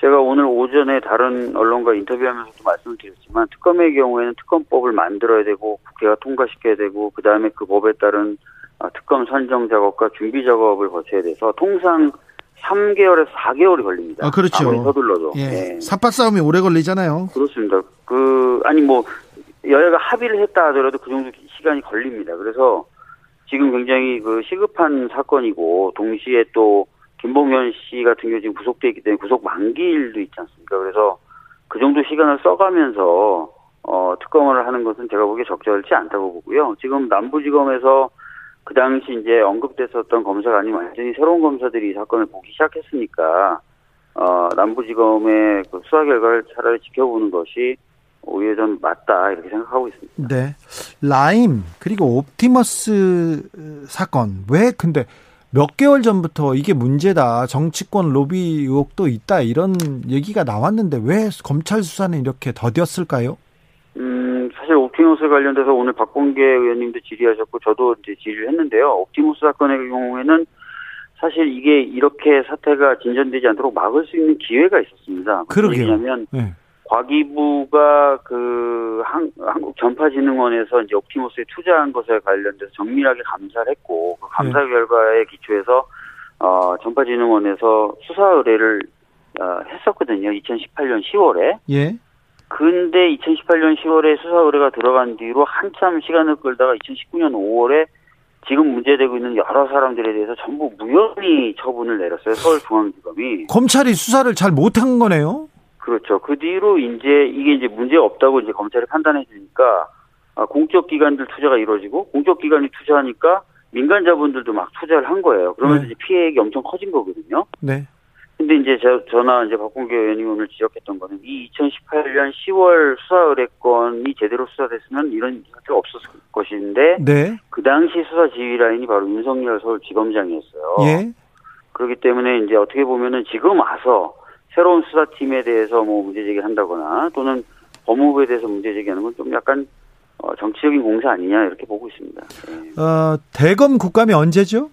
제가 오늘 오전에 다른 언론과 인터뷰하면서도 말씀을 드렸지만 특검의 경우에는 특검법을 만들어야 되고 국회가 통과시켜야 되고 그 다음에 그 법에 따른 아, 특검 선정 작업과 준비 작업을 거쳐야 돼서 통상 3개월에서 4개월이 걸립니다.
아, 그렇죠.
아무리 서둘러도.
예.
예.
사파 싸움이 오래 걸리잖아요.
그렇습니다. 그 아니 뭐 여야가 합의를 했다 하더라도 그 정도 시간이 걸립니다. 그래서 지금 굉장히 그 시급한 사건이고 동시에 또 김봉현 씨 같은 경우 지금 구속돼 있기 때문에 구속 만기일도 있지 않습니까? 그래서 그 정도 시간을 써가면서 어 특검을 하는 것은 제가 보기에 적절치 않다고 보고요. 지금 남부지검에서 그 당시 이제 언급됐었던 검사가 아닌 완전히 새로운 검사들이 이 사건을 보기 시작했으니까 어, 남부지검의 그 수사 결과를 차라리 지켜보는 것이 오히려 좀 맞다 이렇게 생각하고 있습니다.
네. 라임 그리고 옵티머스 사건 왜 근데 몇 개월 전부터 이게 문제다 정치권 로비 의혹도 있다 이런 얘기가 나왔는데 왜 검찰 수사는 이렇게 더뎠을까요?
음, 옵티머스 관련돼서 오늘 박범계 의원님도 질의하셨고 저도 이제 질의를 했는데요. 옵티머스 사건의 경우에는 사실 이게 이렇게 사태가 진전되지 않도록 막을 수 있는 기회가 있었습니다.
그러게요.
얘기냐면
네.
과기부가 그 한, 한국 전파진흥원에서 이제 옵티머스에 투자한 것에 관련돼서 정밀하게 감사를 했고 그 감사 결과에 기초해서 어 전파진흥원에서 수사 의뢰를 어, 했었거든요. 2018년 10월에.
예.
근데 2018년 10월에 수사 의뢰가 들어간 뒤로 한참 시간을 끌다가 2019년 5월에 지금 문제되고 있는 여러 사람들에 대해서 전부 무혐의 처분을 내렸어요. 서울중앙지검이.
검찰이 수사를 잘 못한 거네요.
그렇죠. 그 뒤로 이제 이게 이제 문제 없다고 이제 검찰이 판단해 주니까 아, 공적 기관들 투자가 이루어지고 공적 기관이 투자하니까 민간 자본들도 막 투자를 한 거예요. 그러면서
네.
이제 피해액이 엄청 커진 거거든요.
네.
근데 이제 저, 저나 이제 박봉계 의원이 오늘 지적했던 거는 이 2018년 10월 수사 의뢰건이 제대로 수사됐으면 이런 사태가 없었을 것인데
네.
그 당시 수사 지휘 라인이 바로 윤석열 서울지검장이었어요.
예.
그렇기 때문에 이제 어떻게 보면은 지금 와서 새로운 수사팀에 대해서 뭐 문제 제기한다거나 또는 법무부에 대해서 문제 제기하는 건 좀 약간 어, 정치적인 공사 아니냐 이렇게 보고 있습니다. 예.
어, 대검 국감이 언제죠?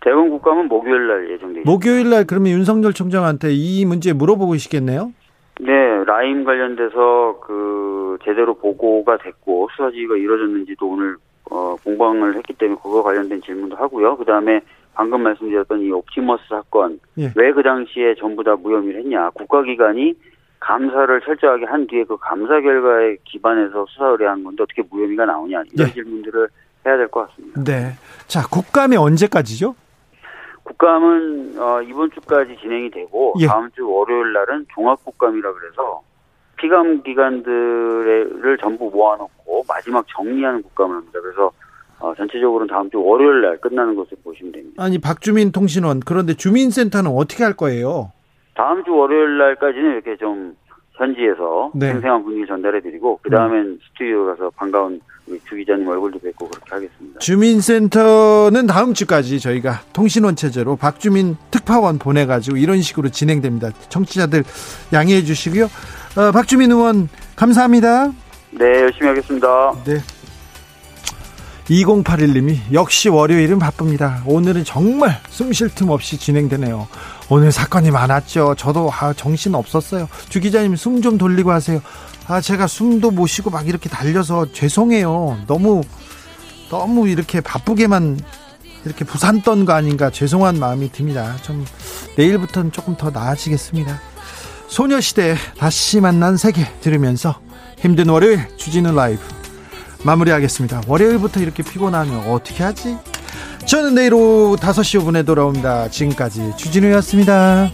대검 국감은 목요일 날 예정돼 있습니다.
목요일 날 그러면 윤석열 총장한테 이 문제 물어보고 계시겠네요.
네, 라임 관련돼서 그 제대로 보고가 됐고 수사 지휘가 이루어졌는지도 오늘 어, 공방을 했기 때문에 그거 관련된 질문도 하고요. 그 다음에 방금 말씀드렸던 이 옵티머스 사건
예.
왜그 당시에 전부 다 무혐의를 했냐? 국가기관이 감사를 철저하게 한 뒤에 그 감사 결과에 기반해서 수사 의뢰한 건데 어떻게 무혐의가 나오냐 이런
예.
질문들을 해야 될 것 같습니다.
네. 자, 국감이 언제까지죠?
국감은 어, 이번 주까지 진행이 되고
예.
다음 주 월요일 날은 종합국감이라 그래서 피감 기관들을 전부 모아놓고 마지막 정리하는 국감을 합니다. 그래서 어, 전체적으로는 다음 주 월요일 날 끝나는 것으로 보시면 됩니다.
아니, 박주민 통신원. 그런데 주민센터는 어떻게 할 거예요?
다음 주 월요일 날까지는 이렇게 좀 현지에서
네.
생생한 분위기 전달해드리고 그 다음엔 스튜디오 가서 반가운 주 기자님 얼굴도 뵙고 그렇게 하겠습니다.
주민센터는 다음 주까지 저희가 통신원 체제로 박주민 특파원 보내가지고 이런 식으로 진행됩니다. 청취자들 양해해 주시고요. 어, 박주민 의원 감사합니다.
네, 열심히 하겠습니다.
네. 2081님이 역시 월요일은 바쁩니다. 오늘은 정말 숨 쉴 틈 없이 진행되네요. 오늘 사건이 많았죠. 저도 아, 정신 없었어요. 주 기자님 숨 좀 돌리고 하세요. 아 제가 숨도 못 쉬고 막 이렇게 달려서 죄송해요. 너무 너무 이렇게 바쁘게만 이렇게 부산 떤거 아닌가 죄송한 마음이 듭니다. 좀 내일부터는 조금 더 나아지겠습니다. 소녀시대 다시 만난 세계 들으면서 힘든 월요일 주진우 라이브 마무리하겠습니다. 월요일부터 이렇게 피곤하면 어떻게 하지? 저는 내일 오후 5시 5분에 돌아옵니다. 지금까지 주진우였습니다.